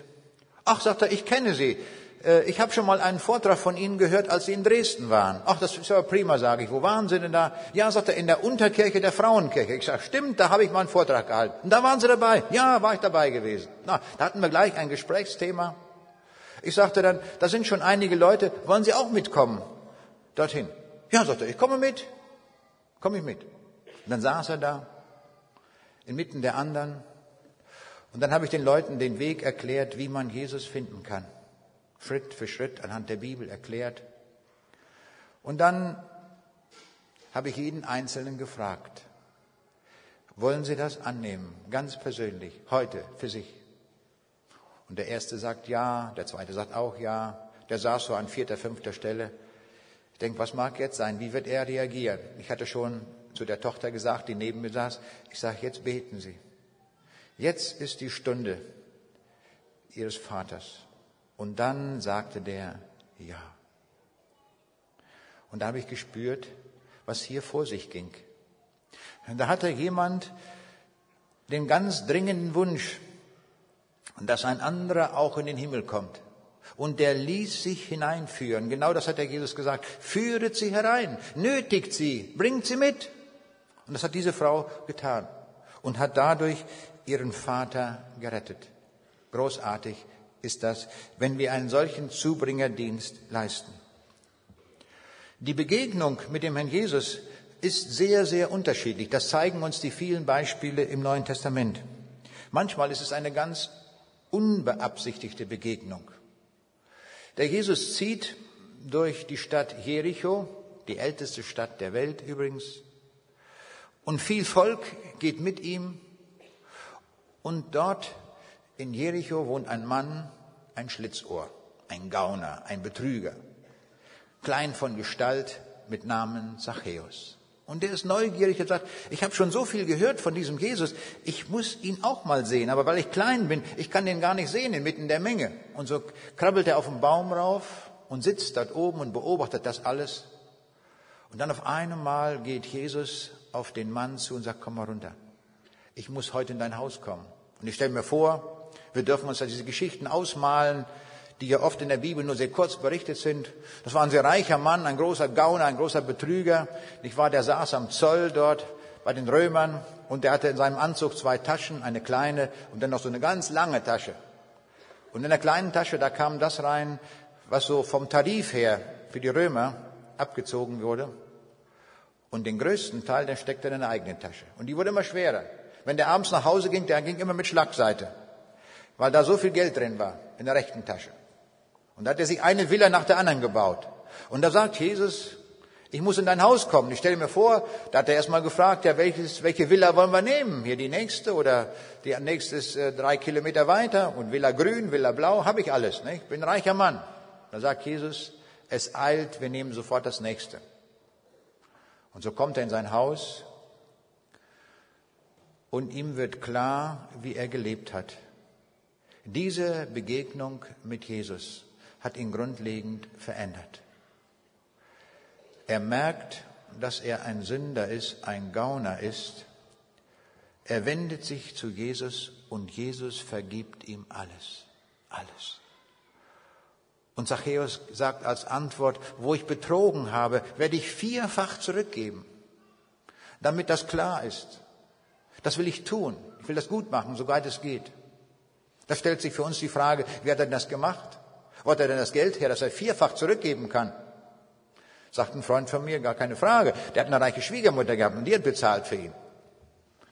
Ach, sagt er, ich kenne Sie. Äh, ich habe schon mal einen Vortrag von Ihnen gehört, als Sie in Dresden waren. Ach, das ist aber prima, sage ich. Wo waren Sie denn da? Ja, sagt er, in der Unterkirche der Frauenkirche. Ich sage, stimmt, da habe ich mal einen Vortrag gehalten. Und da waren Sie dabei. Ja, war ich dabei gewesen. Na, da hatten wir gleich ein Gesprächsthema. Ich sagte dann, da sind schon einige Leute, wollen Sie auch mitkommen? Dorthin. Ja, sagt er, ich komme mit. Komme ich mit. Und dann saß er da, inmitten der anderen. Und dann habe ich den Leuten den Weg erklärt, wie man Jesus finden kann. Schritt für Schritt anhand der Bibel erklärt. Und dann habe ich jeden Einzelnen gefragt, wollen Sie das annehmen, ganz persönlich, heute, für sich? Und der Erste sagt ja, der Zweite sagt auch ja, der saß so an vierter, fünfter Stelle. Ich denke, was mag jetzt sein? Wie wird er reagieren? Ich hatte schon zu der Tochter gesagt, die neben mir saß, ich sage, jetzt beten Sie. Jetzt ist die Stunde Ihres Vaters. Und dann sagte der Ja. Und da habe ich gespürt, was hier vor sich ging. Und da hatte jemand den ganz dringenden Wunsch, dass ein anderer auch in den Himmel kommt. Und der ließ sich hineinführen. Genau das hat der Jesus gesagt. Führet sie herein, nötigt sie, bringt sie mit. Und das hat diese Frau getan und hat dadurch ihren Vater gerettet. Großartig ist das, wenn wir einen solchen Zubringerdienst leisten. Die Begegnung mit dem Herrn Jesus ist sehr, sehr unterschiedlich. Das zeigen uns die vielen Beispiele im Neuen Testament. Manchmal ist es eine ganz unbeabsichtigte Begegnung. Der Jesus zieht durch die Stadt Jericho, die älteste Stadt der Welt übrigens, und viel Volk geht mit ihm. Und dort in Jericho wohnt ein Mann, ein Schlitzohr, ein Gauner, ein Betrüger, klein von Gestalt mit Namen Zachäus. Und der ist neugierig und sagt, ich habe schon so viel gehört von diesem Jesus, ich muss ihn auch mal sehen, aber weil ich klein bin, ich kann den gar nicht sehen inmitten der Menge. Und so krabbelt er auf den Baum rauf und sitzt dort oben und beobachtet das alles. Und dann auf einmal geht Jesus auf den Mann zu und sagt, komm mal runter. Ich muss heute in dein Haus kommen. Und ich stelle mir vor, wir dürfen uns da diese Geschichten ausmalen, die ja oft in der Bibel nur sehr kurz berichtet sind. Das war ein sehr reicher Mann, ein großer Gauner, ein großer Betrüger. Ich war, der saß am Zoll dort bei den Römern und der hatte in seinem Anzug zwei Taschen, eine kleine und dann noch so eine ganz lange Tasche. Und in der kleinen Tasche, da kam das rein, was so vom Tarif her für die Römer abgezogen wurde. Und den größten Teil, den steckte er in der eigenen Tasche. Und die wurde immer schwerer. Wenn der abends nach Hause ging, der ging immer mit Schlagseite, weil da so viel Geld drin war in der rechten Tasche. Und da hat er sich eine Villa nach der anderen gebaut. Und da sagt Jesus, ich muss in dein Haus kommen. Ich stelle mir vor, da hat er erstmal gefragt, ja, welches, welche Villa wollen wir nehmen? Hier die nächste oder die nächste ist äh, drei Kilometer weiter und Villa Grün, Villa Blau, habe ich alles. Ne? Ich bin ein reicher Mann. Da sagt Jesus, es eilt, wir nehmen sofort das nächste. Und so kommt er in sein Haus und ihm wird klar, wie er gelebt hat. Diese Begegnung mit Jesus hat ihn grundlegend verändert. Er merkt, dass er ein Sünder ist, ein Gauner ist. Er wendet sich zu Jesus und Jesus vergibt ihm alles, alles. Und Zachäus sagt als Antwort, wo ich betrogen habe, werde ich vierfach zurückgeben, damit das klar ist. Das will ich tun. Ich will das gut machen, soweit es geht. Da stellt sich für uns die Frage, wie hat er denn das gemacht? Wo hat er denn das Geld her, dass er vierfach zurückgeben kann? Sagt ein Freund von mir, gar keine Frage. Der hat eine reiche Schwiegermutter gehabt und die hat bezahlt für ihn.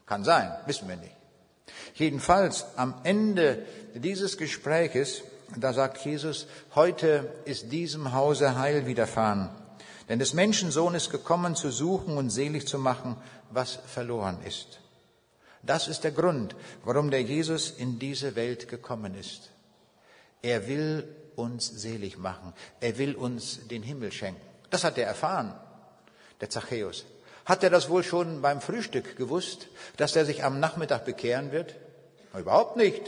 Kann sein, wissen wir nicht. Jedenfalls am Ende dieses Gespräches, da sagt Jesus, heute ist diesem Hause Heil widerfahren. Denn des Menschensohn ist gekommen, zu suchen und selig zu machen, was verloren ist. Das ist der Grund, warum der Jesus in diese Welt gekommen ist. Er will uns selig machen. Er will uns den Himmel schenken. Das hat er erfahren, der Zachäus. Hat er das wohl schon beim Frühstück gewusst, dass er sich am Nachmittag bekehren wird? Überhaupt nicht.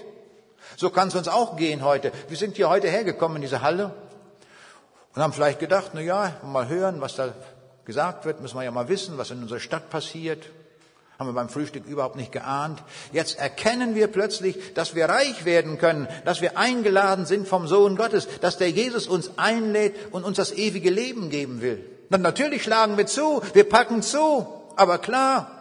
So kann es uns auch gehen heute. Wir sind hier heute hergekommen in diese Halle und haben vielleicht gedacht, na ja, mal hören, was da gesagt wird, müssen wir ja mal wissen, was in unserer Stadt passiert. Haben wir beim Frühstück überhaupt nicht geahnt. Jetzt erkennen wir plötzlich, dass wir reich werden können, dass wir eingeladen sind vom Sohn Gottes, dass der Jesus uns einlädt und uns das ewige Leben geben will. Dann natürlich schlagen wir zu, wir packen zu, aber klar,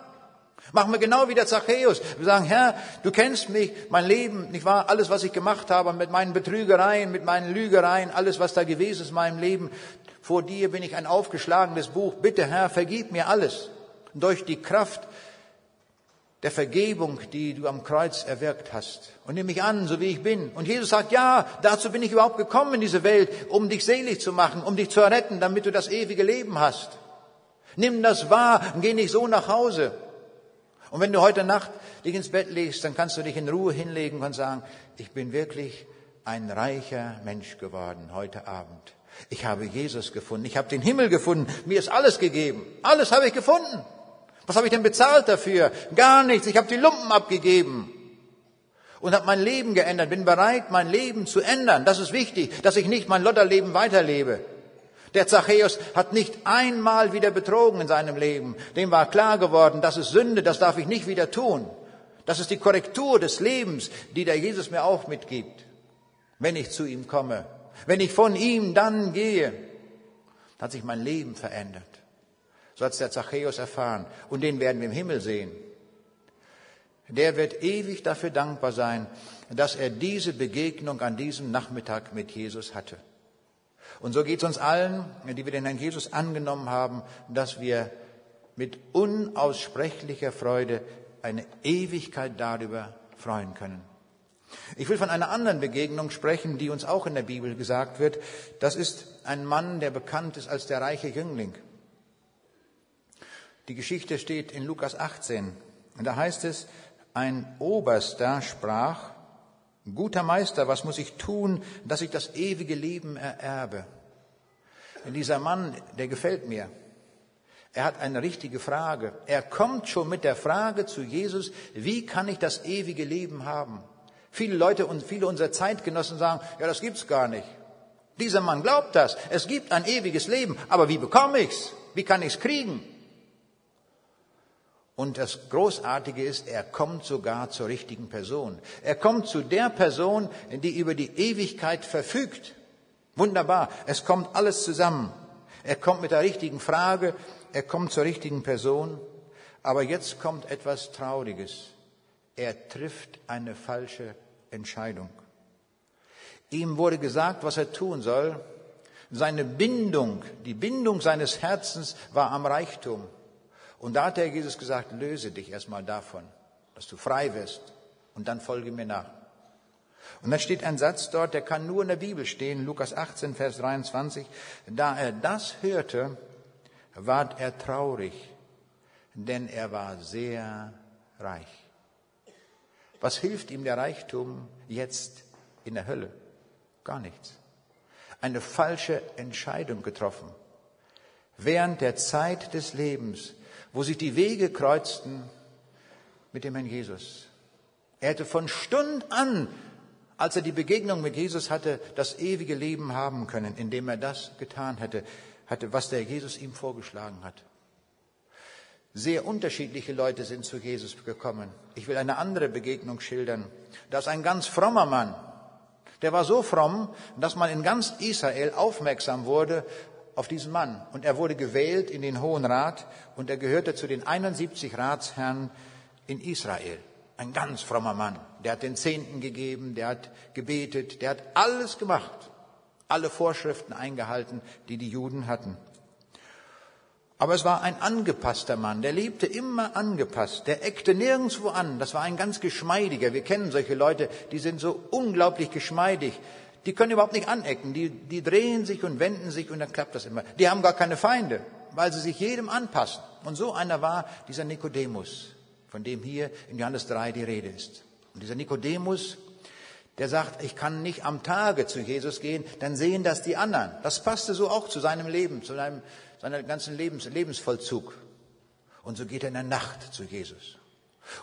machen wir genau wie der Zachäus. Wir sagen, Herr, du kennst mich, mein Leben, nicht wahr, alles, was ich gemacht habe, mit meinen Betrügereien, mit meinen Lügereien, alles, was da gewesen ist in meinem Leben. Vor dir bin ich ein aufgeschlagenes Buch. Bitte, Herr, vergib mir alles. durch die Kraft der Vergebung, die du am Kreuz erwirkt hast. Und nimm mich an, so wie ich bin. Und Jesus sagt, ja, dazu bin ich überhaupt gekommen in diese Welt, um dich selig zu machen, um dich zu retten, damit du das ewige Leben hast. Nimm das wahr und geh nicht so nach Hause. Und wenn du heute Nacht dich ins Bett legst, dann kannst du dich in Ruhe hinlegen und sagen, ich bin wirklich ein reicher Mensch geworden heute Abend. Ich habe Jesus gefunden, ich habe den Himmel gefunden, mir ist alles gegeben, alles habe ich gefunden. Was habe ich denn bezahlt dafür? Gar nichts. Ich habe die Lumpen abgegeben und habe mein Leben geändert. Bin bereit, mein Leben zu ändern. Das ist wichtig, dass ich nicht mein Lotterleben weiterlebe. Der Zachäus hat nicht einmal wieder betrogen in seinem Leben. Dem war klar geworden, das ist Sünde, das darf ich nicht wieder tun. Das ist die Korrektur des Lebens, die der Jesus mir auch mitgibt. Wenn ich zu ihm komme, wenn ich von ihm dann gehe, hat sich mein Leben verändert. So hat es der Zachäus erfahren. Und den werden wir im Himmel sehen. Der wird ewig dafür dankbar sein, dass er diese Begegnung an diesem Nachmittag mit Jesus hatte. Und so geht es uns allen, die wir den Herrn Jesus angenommen haben, dass wir mit unaussprechlicher Freude eine Ewigkeit darüber freuen können. Ich will von einer anderen Begegnung sprechen, die uns auch in der Bibel gesagt wird. Das ist ein Mann, der bekannt ist als der reiche Jüngling. Die Geschichte steht in Lukas 18. Und da heißt es, ein Oberster sprach, guter Meister, was muss ich tun, dass ich das ewige Leben ererbe? Und dieser Mann, der gefällt mir. Er hat eine richtige Frage. Er kommt schon mit der Frage zu Jesus, wie kann ich das ewige Leben haben? Viele Leute und viele unserer Zeitgenossen sagen, ja, das gibt's gar nicht. Dieser Mann glaubt das. Es gibt ein ewiges Leben. Aber wie bekomme ich's? Wie kann ich's kriegen? Und das Großartige ist, er kommt sogar zur richtigen Person. Er kommt zu der Person, die über die Ewigkeit verfügt. Wunderbar. Es kommt alles zusammen. Er kommt mit der richtigen Frage. Er kommt zur richtigen Person. Aber jetzt kommt etwas Trauriges. Er trifft eine falsche Entscheidung. Ihm wurde gesagt, was er tun soll. Seine Bindung, die Bindung seines Herzens war am Reichtum. Und da hat der Jesus gesagt, löse dich erstmal davon, dass du frei wirst und dann folge mir nach. Und dann steht ein Satz dort, der kann nur in der Bibel stehen, Lukas 18, Vers 23. Da er das hörte, ward er traurig, denn er war sehr reich. Was hilft ihm der Reichtum jetzt in der Hölle? Gar nichts. Eine falsche Entscheidung getroffen. Während der Zeit des Lebens wo sich die Wege kreuzten mit dem Herrn Jesus. Er hätte von Stund an, als er die Begegnung mit Jesus hatte, das ewige Leben haben können, indem er das getan hätte, hatte, was der Jesus ihm vorgeschlagen hat. Sehr unterschiedliche Leute sind zu Jesus gekommen. Ich will eine andere Begegnung schildern. Da ist ein ganz frommer Mann. Der war so fromm, dass man in ganz Israel aufmerksam wurde auf diesen Mann. Und er wurde gewählt in den Hohen Rat und er gehörte zu den 71 Ratsherren in Israel. Ein ganz frommer Mann. Der hat den Zehnten gegeben, der hat gebetet, der hat alles gemacht. Alle Vorschriften eingehalten, die die Juden hatten. Aber es war ein angepasster Mann, der lebte immer angepasst, der eckte nirgendwo an. Das war ein ganz geschmeidiger. Wir kennen solche Leute, die sind so unglaublich geschmeidig. Die können überhaupt nicht anecken. Die, die drehen sich und wenden sich und dann klappt das immer. Die haben gar keine Feinde, weil sie sich jedem anpassen. Und so einer war dieser Nikodemus, von dem hier in Johannes 3 die Rede ist. Und dieser Nikodemus, der sagt, ich kann nicht am Tage zu Jesus gehen, dann sehen das die anderen. Das passte so auch zu seinem Leben, zu seinem, seinem ganzen Lebens, Lebensvollzug. Und so geht er in der Nacht zu Jesus.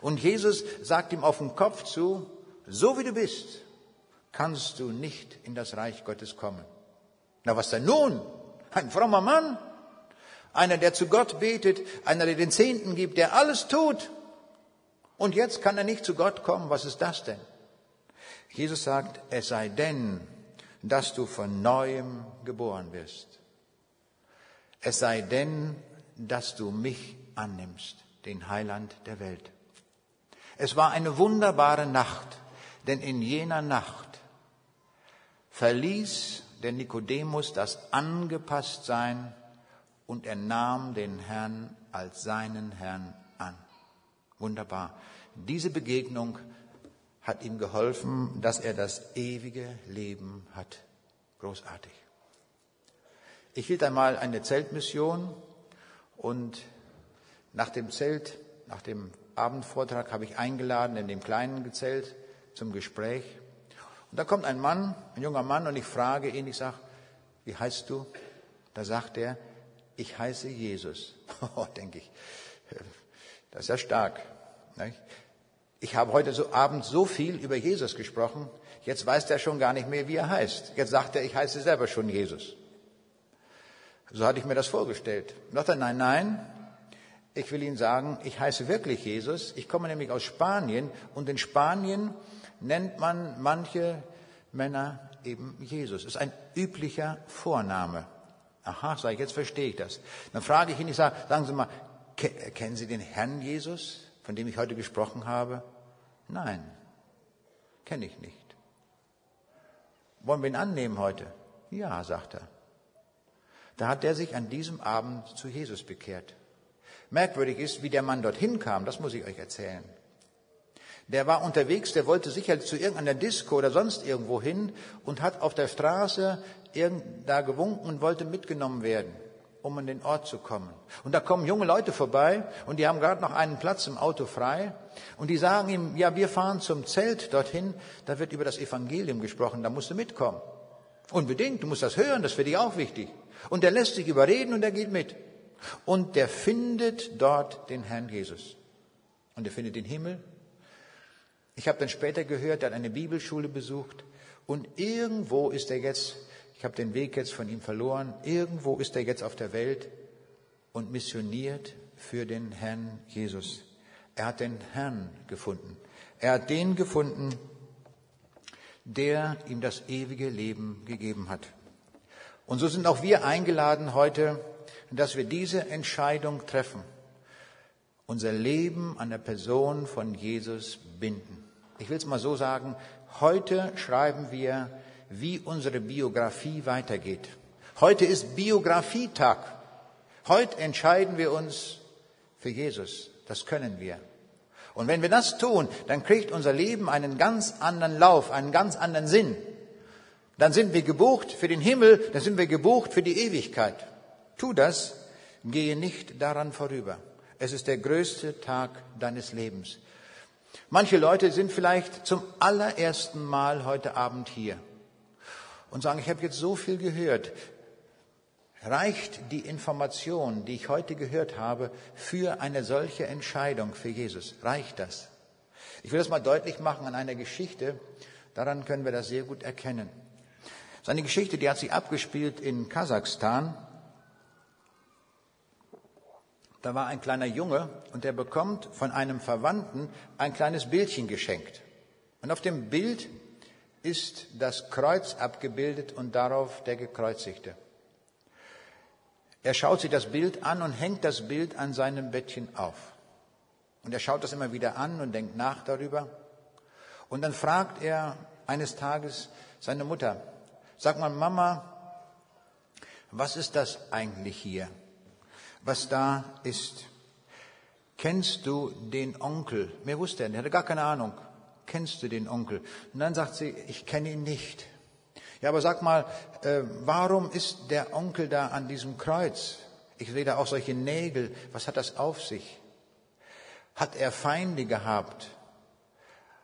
Und Jesus sagt ihm auf den Kopf zu, so wie du bist, kannst du nicht in das Reich Gottes kommen. Na was denn nun? Ein frommer Mann? Einer, der zu Gott betet, einer, der den Zehnten gibt, der alles tut. Und jetzt kann er nicht zu Gott kommen. Was ist das denn? Jesus sagt, es sei denn, dass du von neuem geboren wirst. Es sei denn, dass du mich annimmst, den Heiland der Welt. Es war eine wunderbare Nacht, denn in jener Nacht verließ der Nikodemus das Angepasstsein und er nahm den Herrn als seinen Herrn an. Wunderbar. Diese Begegnung hat ihm geholfen, dass er das ewige Leben hat. Großartig. Ich hielt einmal eine Zeltmission und nach dem Zelt, nach dem Abendvortrag habe ich eingeladen in dem kleinen Zelt zum Gespräch. Und da kommt ein Mann, ein junger Mann, und ich frage ihn, ich sage, wie heißt du? Da sagt er, ich heiße Jesus. Oh, denke ich, das ist ja stark. Ich habe heute so Abend so viel über Jesus gesprochen, jetzt weiß der schon gar nicht mehr, wie er heißt. Jetzt sagt er, ich heiße selber schon Jesus. So hatte ich mir das vorgestellt. Und dachte, nein, nein, ich will Ihnen sagen, ich heiße wirklich Jesus. Ich komme nämlich aus Spanien und in Spanien nennt man manche Männer eben Jesus. Ist ein üblicher Vorname. Aha, sage ich, jetzt verstehe ich das. Dann frage ich ihn, ich sage, sagen Sie mal, kennen Sie den Herrn Jesus, von dem ich heute gesprochen habe? Nein, kenne ich nicht. Wollen wir ihn annehmen heute? Ja, sagt er. Da hat er sich an diesem Abend zu Jesus bekehrt. Merkwürdig ist, wie der Mann dorthin kam, das muss ich euch erzählen. Der war unterwegs, der wollte sicher zu irgendeiner Disco oder sonst irgendwo hin und hat auf der Straße da gewunken und wollte mitgenommen werden, um an den Ort zu kommen. Und da kommen junge Leute vorbei und die haben gerade noch einen Platz im Auto frei und die sagen ihm, ja, wir fahren zum Zelt dorthin, da wird über das Evangelium gesprochen, da musst du mitkommen. Unbedingt, du musst das hören, das für dich auch wichtig. Und er lässt sich überreden und er geht mit. Und der findet dort den Herrn Jesus. Und er findet den Himmel. Ich habe dann später gehört, er hat eine Bibelschule besucht und irgendwo ist er jetzt, ich habe den Weg jetzt von ihm verloren, irgendwo ist er jetzt auf der Welt und missioniert für den Herrn Jesus. Er hat den Herrn gefunden. Er hat den gefunden, der ihm das ewige Leben gegeben hat. Und so sind auch wir eingeladen heute, dass wir diese Entscheidung treffen, unser Leben an der Person von Jesus binden. Ich will es mal so sagen, heute schreiben wir, wie unsere Biografie weitergeht. Heute ist Biografietag. Heute entscheiden wir uns für Jesus. Das können wir. Und wenn wir das tun, dann kriegt unser Leben einen ganz anderen Lauf, einen ganz anderen Sinn. Dann sind wir gebucht für den Himmel, dann sind wir gebucht für die Ewigkeit. Tu das, gehe nicht daran vorüber. Es ist der größte Tag deines Lebens. Manche Leute sind vielleicht zum allerersten Mal heute Abend hier und sagen, ich habe jetzt so viel gehört. Reicht die Information, die ich heute gehört habe, für eine solche Entscheidung für Jesus? Reicht das? Ich will das mal deutlich machen an einer Geschichte. Daran können wir das sehr gut erkennen. Seine Geschichte, die hat sich abgespielt in Kasachstan. Da war ein kleiner Junge und der bekommt von einem Verwandten ein kleines Bildchen geschenkt. Und auf dem Bild ist das Kreuz abgebildet und darauf der Gekreuzigte. Er schaut sich das Bild an und hängt das Bild an seinem Bettchen auf. Und er schaut das immer wieder an und denkt nach darüber. Und dann fragt er eines Tages seine Mutter, sag mal, Mama, was ist das eigentlich hier, was da ist? Kennst du den Onkel? Mehr wusste er, er hatte gar keine Ahnung. Kennst du den Onkel? Und dann sagt sie, ich kenne ihn nicht. Ja, aber sag mal, äh, warum ist der Onkel da an diesem Kreuz? Ich sehe da auch solche Nägel. Was hat das auf sich? Hat er Feinde gehabt?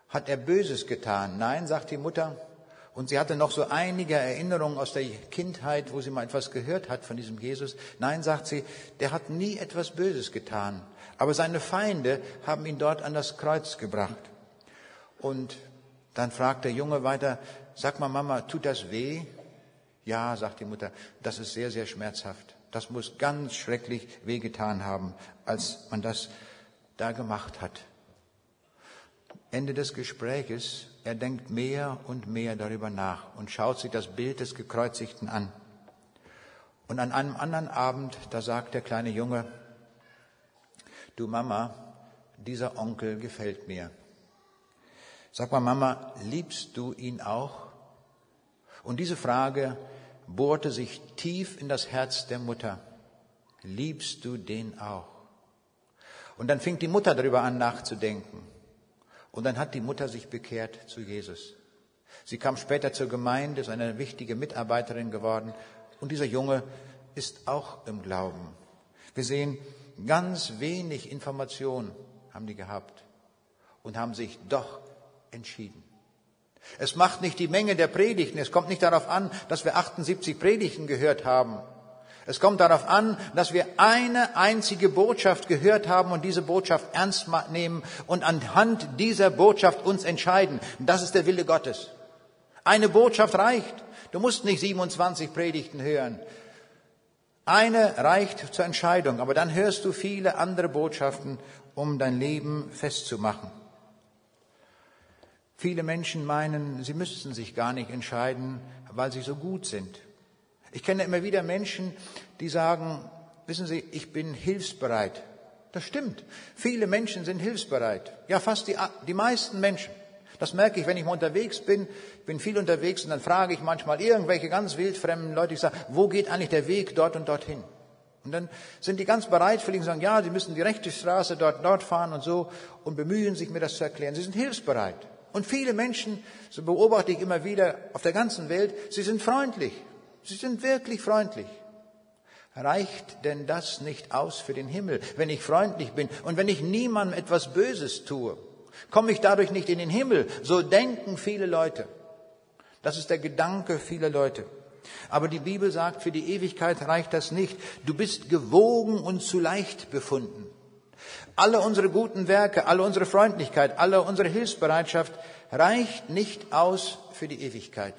Hat er Böses getan? Nein, sagt die Mutter. Und sie hatte noch so einige Erinnerungen aus der Kindheit, wo sie mal etwas gehört hat von diesem Jesus. Nein, sagt sie, der hat nie etwas Böses getan. Aber seine Feinde haben ihn dort an das Kreuz gebracht. Und dann fragt der Junge weiter, Sag mal, Mama, tut das weh? Ja, sagt die Mutter, das ist sehr, sehr schmerzhaft. Das muss ganz schrecklich wehgetan haben, als man das da gemacht hat. Ende des Gespräches, er denkt mehr und mehr darüber nach und schaut sich das Bild des Gekreuzigten an. Und an einem anderen Abend, da sagt der kleine Junge, du Mama, dieser Onkel gefällt mir. Sag mal, Mama, liebst du ihn auch? Und diese Frage bohrte sich tief in das Herz der Mutter. Liebst du den auch? Und dann fing die Mutter darüber an nachzudenken. Und dann hat die Mutter sich bekehrt zu Jesus. Sie kam später zur Gemeinde, ist eine wichtige Mitarbeiterin geworden. Und dieser Junge ist auch im Glauben. Wir sehen, ganz wenig Information haben die gehabt und haben sich doch entschieden. Es macht nicht die Menge der Predigten. Es kommt nicht darauf an, dass wir 78 Predigten gehört haben. Es kommt darauf an, dass wir eine einzige Botschaft gehört haben und diese Botschaft ernst nehmen und anhand dieser Botschaft uns entscheiden. Das ist der Wille Gottes. Eine Botschaft reicht. Du musst nicht 27 Predigten hören. Eine reicht zur Entscheidung, aber dann hörst du viele andere Botschaften, um dein Leben festzumachen. Viele Menschen meinen, sie müssten sich gar nicht entscheiden, weil sie so gut sind. Ich kenne immer wieder Menschen, die sagen, wissen Sie, ich bin hilfsbereit. Das stimmt. Viele Menschen sind hilfsbereit. Ja, fast die, die meisten Menschen. Das merke ich, wenn ich mal unterwegs bin. Ich bin viel unterwegs und dann frage ich manchmal irgendwelche ganz wildfremden Leute, ich sage, wo geht eigentlich der Weg dort und dorthin? Und dann sind die ganz bereitwillig und sagen, ja, sie müssen die rechte Straße dort, dort fahren und so und bemühen sich, mir das zu erklären. Sie sind hilfsbereit. Und viele Menschen, so beobachte ich immer wieder auf der ganzen Welt, sie sind freundlich. Sie sind wirklich freundlich. Reicht denn das nicht aus für den Himmel, wenn ich freundlich bin und wenn ich niemandem etwas Böses tue? Komme ich dadurch nicht in den Himmel? So denken viele Leute. Das ist der Gedanke vieler Leute. Aber die Bibel sagt, für die Ewigkeit reicht das nicht. Du bist gewogen und zu leicht befunden. Alle unsere guten Werke, alle unsere Freundlichkeit, alle unsere Hilfsbereitschaft reicht nicht aus für die Ewigkeit.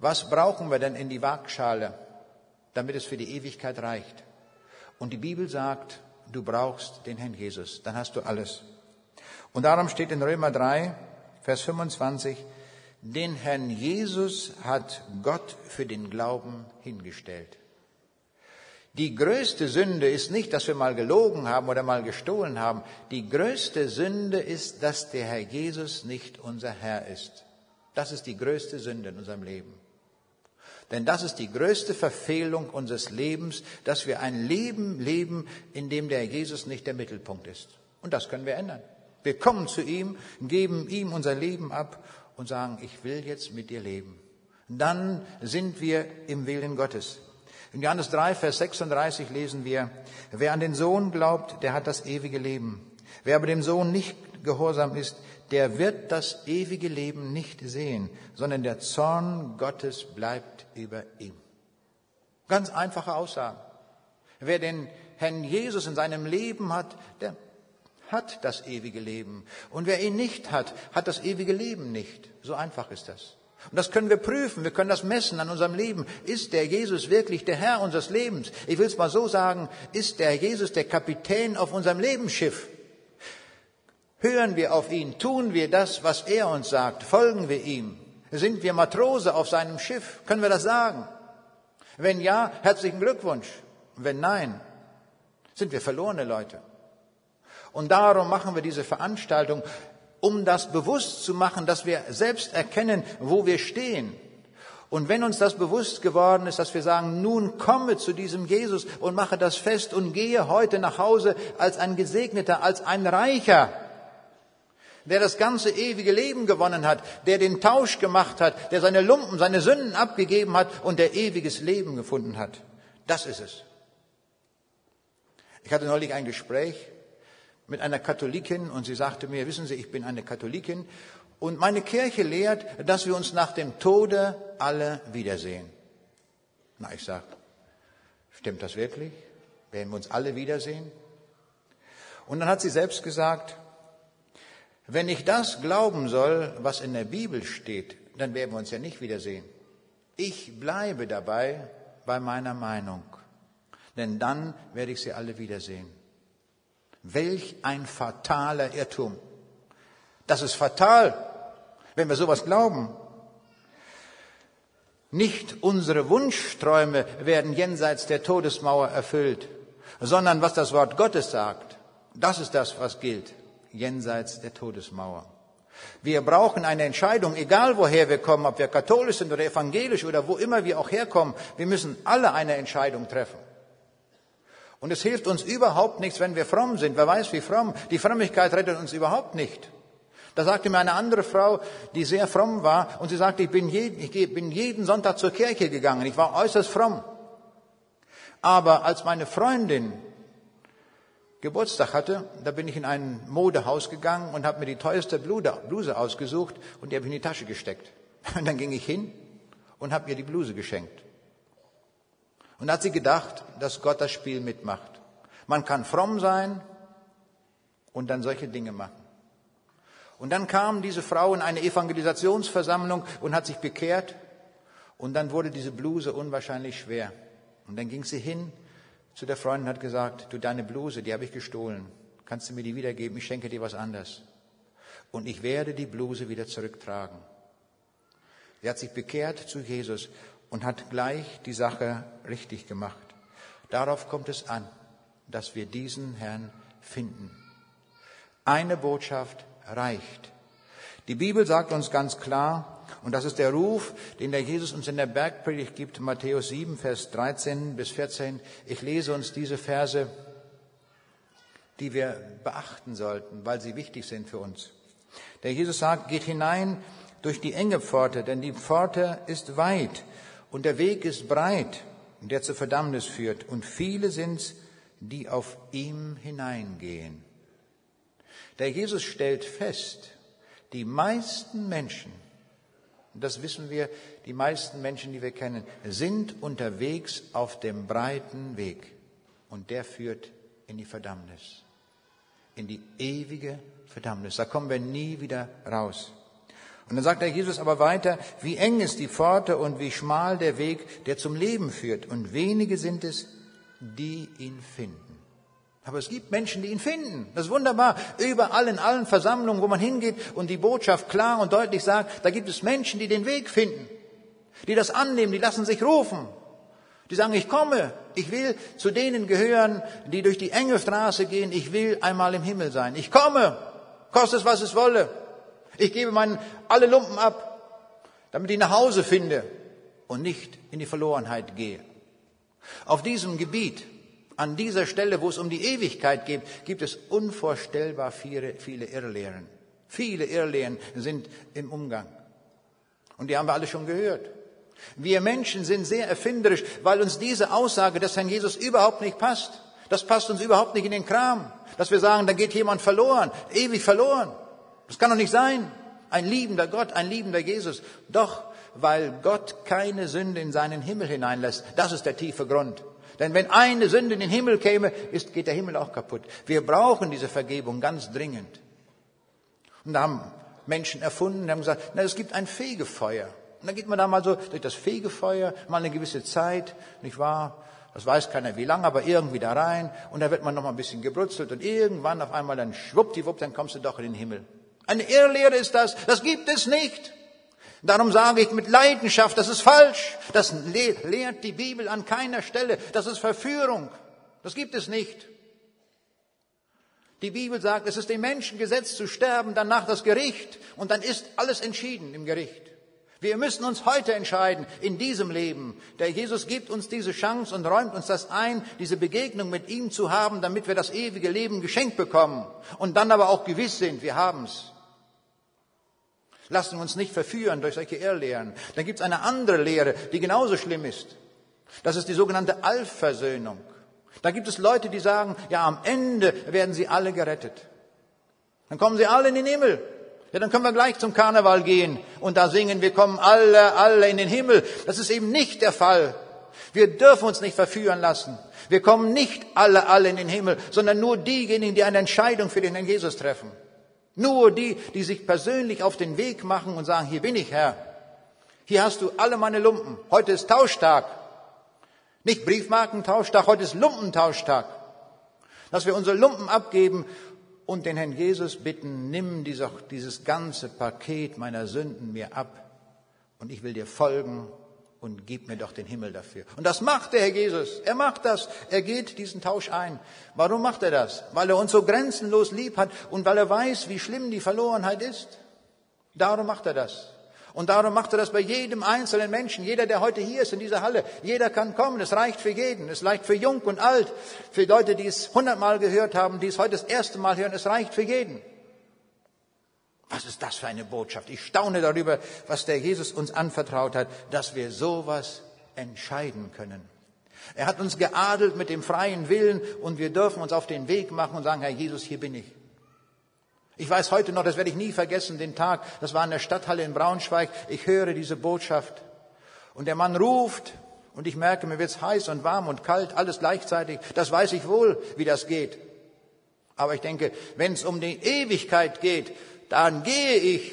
Was brauchen wir denn in die Waagschale, damit es für die Ewigkeit reicht? Und die Bibel sagt, du brauchst den Herrn Jesus, dann hast du alles. Und darum steht in Römer 3, Vers 25, den Herrn Jesus hat Gott für den Glauben hingestellt. Die größte Sünde ist nicht, dass wir mal gelogen haben oder mal gestohlen haben. Die größte Sünde ist, dass der Herr Jesus nicht unser Herr ist. Das ist die größte Sünde in unserem Leben. Denn das ist die größte Verfehlung unseres Lebens, dass wir ein Leben leben, in dem der Jesus nicht der Mittelpunkt ist. Und das können wir ändern. Wir kommen zu ihm, geben ihm unser Leben ab und sagen, ich will jetzt mit dir leben. Dann sind wir im Willen Gottes. In Johannes 3, Vers 36 lesen wir, wer an den Sohn glaubt, der hat das ewige Leben. Wer aber dem Sohn nicht gehorsam ist, der wird das ewige Leben nicht sehen, sondern der Zorn Gottes bleibt über ihm. Ganz einfache Aussage. Wer den Herrn Jesus in seinem Leben hat, der hat das ewige Leben. Und wer ihn nicht hat, hat das ewige Leben nicht. So einfach ist das. Und das können wir prüfen, wir können das messen an unserem Leben. Ist der Jesus wirklich der Herr unseres Lebens? Ich will es mal so sagen, ist der Jesus der Kapitän auf unserem Lebensschiff? Hören wir auf ihn, tun wir das, was er uns sagt, folgen wir ihm? Sind wir Matrose auf seinem Schiff? Können wir das sagen? Wenn ja, herzlichen Glückwunsch. Wenn nein, sind wir verlorene Leute. Und darum machen wir diese Veranstaltung, um das bewusst zu machen, dass wir selbst erkennen, wo wir stehen. Und wenn uns das bewusst geworden ist, dass wir sagen, nun komme zu diesem Jesus und mache das fest und gehe heute nach Hause als ein Gesegneter, als ein Reicher, der das ganze ewige Leben gewonnen hat, der den Tausch gemacht hat, der seine Lumpen, seine Sünden abgegeben hat und der ewiges Leben gefunden hat. Das ist es. Ich hatte neulich ein Gespräch mit einer Katholikin und sie sagte mir, wissen Sie, ich bin eine Katholikin und meine Kirche lehrt, dass wir uns nach dem Tode alle wiedersehen. Na, ich sag, stimmt das wirklich? Werden wir uns alle wiedersehen? Und dann hat sie selbst gesagt, wenn ich das glauben soll, was in der Bibel steht, dann werden wir uns ja nicht wiedersehen. Ich bleibe dabei bei meiner Meinung, denn dann werde ich sie alle wiedersehen. Welch ein fataler Irrtum. Das ist fatal, wenn wir sowas glauben. Nicht unsere Wunschträume werden jenseits der Todesmauer erfüllt, sondern was das Wort Gottes sagt, das ist das, was gilt, jenseits der Todesmauer. Wir brauchen eine Entscheidung, egal woher wir kommen, ob wir katholisch sind oder evangelisch oder wo immer wir auch herkommen. Wir müssen alle eine Entscheidung treffen. Und es hilft uns überhaupt nichts, wenn wir fromm sind. Wer weiß, wie fromm. Die Frömmigkeit rettet uns überhaupt nicht. Da sagte mir eine andere Frau, die sehr fromm war, und sie sagte, ich bin, jeden, ich bin jeden Sonntag zur Kirche gegangen. Ich war äußerst fromm. Aber als meine Freundin Geburtstag hatte, da bin ich in ein Modehaus gegangen und habe mir die teuerste Bluse ausgesucht und die habe ich in die Tasche gesteckt. Und dann ging ich hin und habe ihr die Bluse geschenkt. Und da hat sie gedacht, dass Gott das Spiel mitmacht. Man kann fromm sein und dann solche Dinge machen. Und dann kam diese Frau in eine Evangelisationsversammlung und hat sich bekehrt. Und dann wurde diese Bluse unwahrscheinlich schwer. Und dann ging sie hin zu der Freundin und hat gesagt, du deine Bluse, die habe ich gestohlen. Kannst du mir die wiedergeben? Ich schenke dir was anderes. Und ich werde die Bluse wieder zurücktragen. Sie hat sich bekehrt zu Jesus und hat gleich die Sache richtig gemacht. Darauf kommt es an, dass wir diesen Herrn finden. Eine Botschaft reicht. Die Bibel sagt uns ganz klar, und das ist der Ruf, den der Jesus uns in der Bergpredigt gibt, Matthäus 7, Vers 13 bis 14. Ich lese uns diese Verse, die wir beachten sollten, weil sie wichtig sind für uns. Der Jesus sagt, geht hinein durch die enge Pforte, denn die Pforte ist weit und der Weg ist breit, der zur Verdammnis führt. Und viele sind's, die auf ihm hineingehen. Der Jesus stellt fest, die meisten Menschen, das wissen wir, die meisten Menschen, die wir kennen, sind unterwegs auf dem breiten Weg. Und der führt in die Verdammnis, in die ewige Verdammnis. Da kommen wir nie wieder raus. Und dann sagt der Jesus aber weiter, wie eng ist die Pforte und wie schmal der Weg, der zum Leben führt. Und wenige sind es, die ihn finden. Aber es gibt Menschen, die ihn finden. Das ist wunderbar. Überall in allen Versammlungen, wo man hingeht und die Botschaft klar und deutlich sagt, da gibt es Menschen, die den Weg finden, die das annehmen, die lassen sich rufen. Die sagen, ich komme, ich will zu denen gehören, die durch die enge Straße gehen, ich will einmal im Himmel sein. Ich komme, kostet es, was es wolle. Ich gebe meinen alle Lumpen ab, damit ich nach Hause finde und nicht in die Verlorenheit gehe. Auf diesem Gebiet, an dieser Stelle, wo es um die Ewigkeit geht, gibt es unvorstellbar viele, viele Irrlehren. Viele Irrlehren sind im Umgang. Und die haben wir alle schon gehört. Wir Menschen sind sehr erfinderisch, weil uns diese Aussage des Herrn Jesus überhaupt nicht passt. Das passt uns überhaupt nicht in den Kram, dass wir sagen, da geht jemand verloren, ewig verloren. Das kann doch nicht sein. Ein liebender Gott, ein liebender Jesus. Doch, weil Gott keine Sünde in seinen Himmel hineinlässt. Das ist der tiefe Grund. Denn wenn eine Sünde in den Himmel käme, ist, geht der Himmel auch kaputt. Wir brauchen diese Vergebung ganz dringend. Und da haben Menschen erfunden, die haben gesagt, na, es gibt ein Fegefeuer. Und dann geht man da mal so durch das Fegefeuer, mal eine gewisse Zeit, nicht wahr? Das weiß keiner wie lange, aber irgendwie da rein. Und da wird man noch mal ein bisschen gebrutzelt und irgendwann auf einmal dann schwuppdiwupp, dann kommst du doch in den Himmel. Eine Irrlehre ist das. Das gibt es nicht. Darum sage ich mit Leidenschaft, das ist falsch. Das lehrt die Bibel an keiner Stelle. Das ist Verführung. Das gibt es nicht. Die Bibel sagt, es ist dem Menschen gesetzt zu sterben, danach das Gericht und dann ist alles entschieden im Gericht. Wir müssen uns heute entscheiden, in diesem Leben. Der Jesus gibt uns diese Chance und räumt uns das ein, diese Begegnung mit ihm zu haben, damit wir das ewige Leben geschenkt bekommen und dann aber auch gewiss sind, wir haben's. Lassen wir uns nicht verführen durch solche Irrlehren. Dann gibt es eine andere Lehre, die genauso schlimm ist. Das ist die sogenannte Allversöhnung. Da gibt es Leute, die sagen, ja, am Ende werden sie alle gerettet. Dann kommen sie alle in den Himmel. Ja, dann können wir gleich zum Karneval gehen und da singen, wir kommen alle, alle in den Himmel. Das ist eben nicht der Fall. Wir dürfen uns nicht verführen lassen. Wir kommen nicht alle, alle in den Himmel, sondern nur diejenigen, die eine Entscheidung für den Herrn Jesus treffen. Nur die, die sich persönlich auf den Weg machen und sagen, hier bin ich Herr. Hier hast du alle meine Lumpen. Heute ist Tauschtag. Nicht Briefmarkentauschtag, heute ist Lumpentauschtag. Dass wir unsere Lumpen abgeben und den Herrn Jesus bitten, nimm dieses ganze Paket meiner Sünden mir ab und ich will dir folgen und gib mir doch den Himmel dafür. Und das macht der Herr Jesus. Er macht das. Er geht diesen Tausch ein. Warum macht er das? Weil er uns so grenzenlos lieb hat und weil er weiß, wie schlimm die Verlorenheit ist. Darum macht er das. Und darum macht er das bei jedem einzelnen Menschen. Jeder, der heute hier ist in dieser Halle, jeder kann kommen. Es reicht für jeden. Es reicht für jung und alt. Für Leute, die es hundertmal gehört haben, die es heute das erste Mal hören. Es reicht für jeden. Was ist das für eine Botschaft? Ich staune darüber, was der Jesus uns anvertraut hat, dass wir sowas entscheiden können. Er hat uns geadelt mit dem freien Willen und wir dürfen uns auf den Weg machen und sagen, Herr Jesus, hier bin ich. Ich weiß heute noch, das werde ich nie vergessen, den Tag, das war in der Stadthalle in Braunschweig, ich höre diese Botschaft und der Mann ruft und ich merke, mir wird's heiß und warm und kalt, alles gleichzeitig. Das weiß ich wohl, wie das geht. Aber ich denke, wenn es um die Ewigkeit geht, dann gehe ich.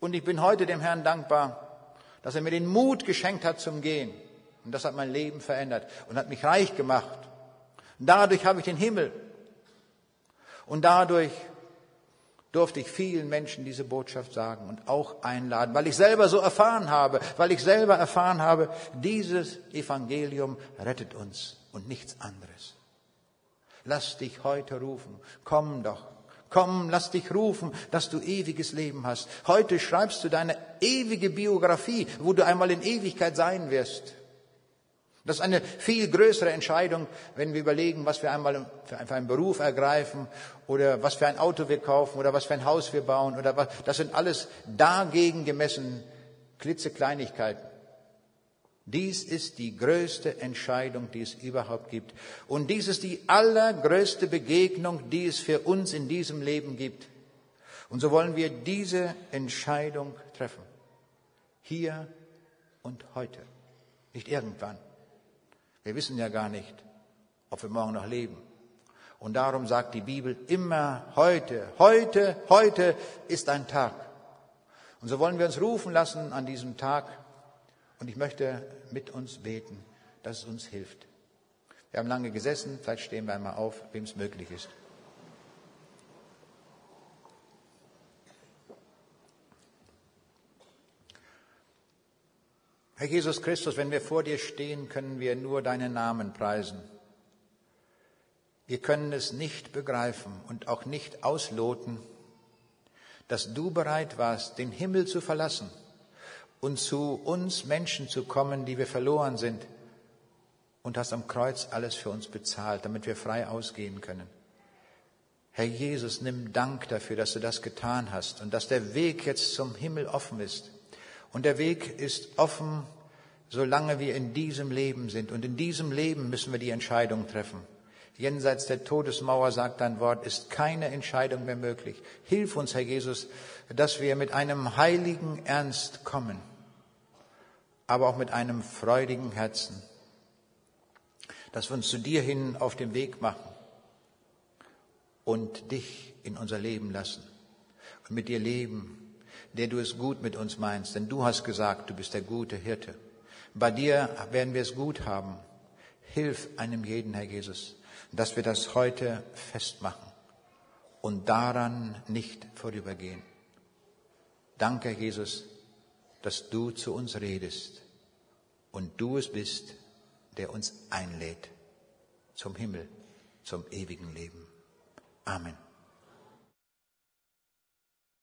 Und ich bin heute dem Herrn dankbar, dass er mir den Mut geschenkt hat zum Gehen. Und das hat mein Leben verändert und hat mich reich gemacht. Und dadurch habe ich den Himmel. Und dadurch durfte ich vielen Menschen diese Botschaft sagen und auch einladen, weil ich selber so erfahren habe, weil ich selber erfahren habe, dieses Evangelium rettet uns und nichts anderes. Lass dich heute rufen, komm doch Komm, lass dich rufen, dass du ewiges Leben hast. Heute schreibst du deine ewige Biografie, wo du einmal in Ewigkeit sein wirst. Das ist eine viel größere Entscheidung, wenn wir überlegen, was wir einmal für einen Beruf ergreifen oder was für ein Auto wir kaufen oder was für ein Haus wir bauen oder was. Das sind alles dagegen gemessen klitzekleinigkeiten. Dies ist die größte Entscheidung, die es überhaupt gibt. Und dies ist die allergrößte Begegnung, die es für uns in diesem Leben gibt. Und so wollen wir diese Entscheidung treffen. Hier und heute. Nicht irgendwann. Wir wissen ja gar nicht, ob wir morgen noch leben. Und darum sagt die Bibel immer heute, heute, heute ist ein Tag. Und so wollen wir uns rufen lassen an diesem Tag. Und ich möchte mit uns beten, dass es uns hilft. Wir haben lange gesessen, vielleicht stehen wir einmal auf, wem es möglich ist. Herr Jesus Christus, wenn wir vor dir stehen, können wir nur deinen Namen preisen. Wir können es nicht begreifen und auch nicht ausloten, dass du bereit warst, den Himmel zu verlassen und zu uns Menschen zu kommen, die wir verloren sind, und hast am Kreuz alles für uns bezahlt, damit wir frei ausgehen können. Herr Jesus, nimm Dank dafür, dass du das getan hast und dass der Weg jetzt zum Himmel offen ist. Und der Weg ist offen, solange wir in diesem Leben sind. Und in diesem Leben müssen wir die Entscheidung treffen. Jenseits der Todesmauer, sagt dein Wort, ist keine Entscheidung mehr möglich. Hilf uns, Herr Jesus, dass wir mit einem heiligen Ernst kommen, aber auch mit einem freudigen Herzen, dass wir uns zu dir hin auf den Weg machen und dich in unser Leben lassen und mit dir leben der du es gut mit uns meinst, denn du hast gesagt, du bist der gute Hirte. Bei dir werden wir es gut haben. Hilf einem jeden, Herr Jesus, dass wir das heute festmachen und daran nicht vorübergehen. Danke, Jesus, dass du zu uns redest und du es bist, der uns einlädt zum Himmel, zum ewigen Leben. Amen.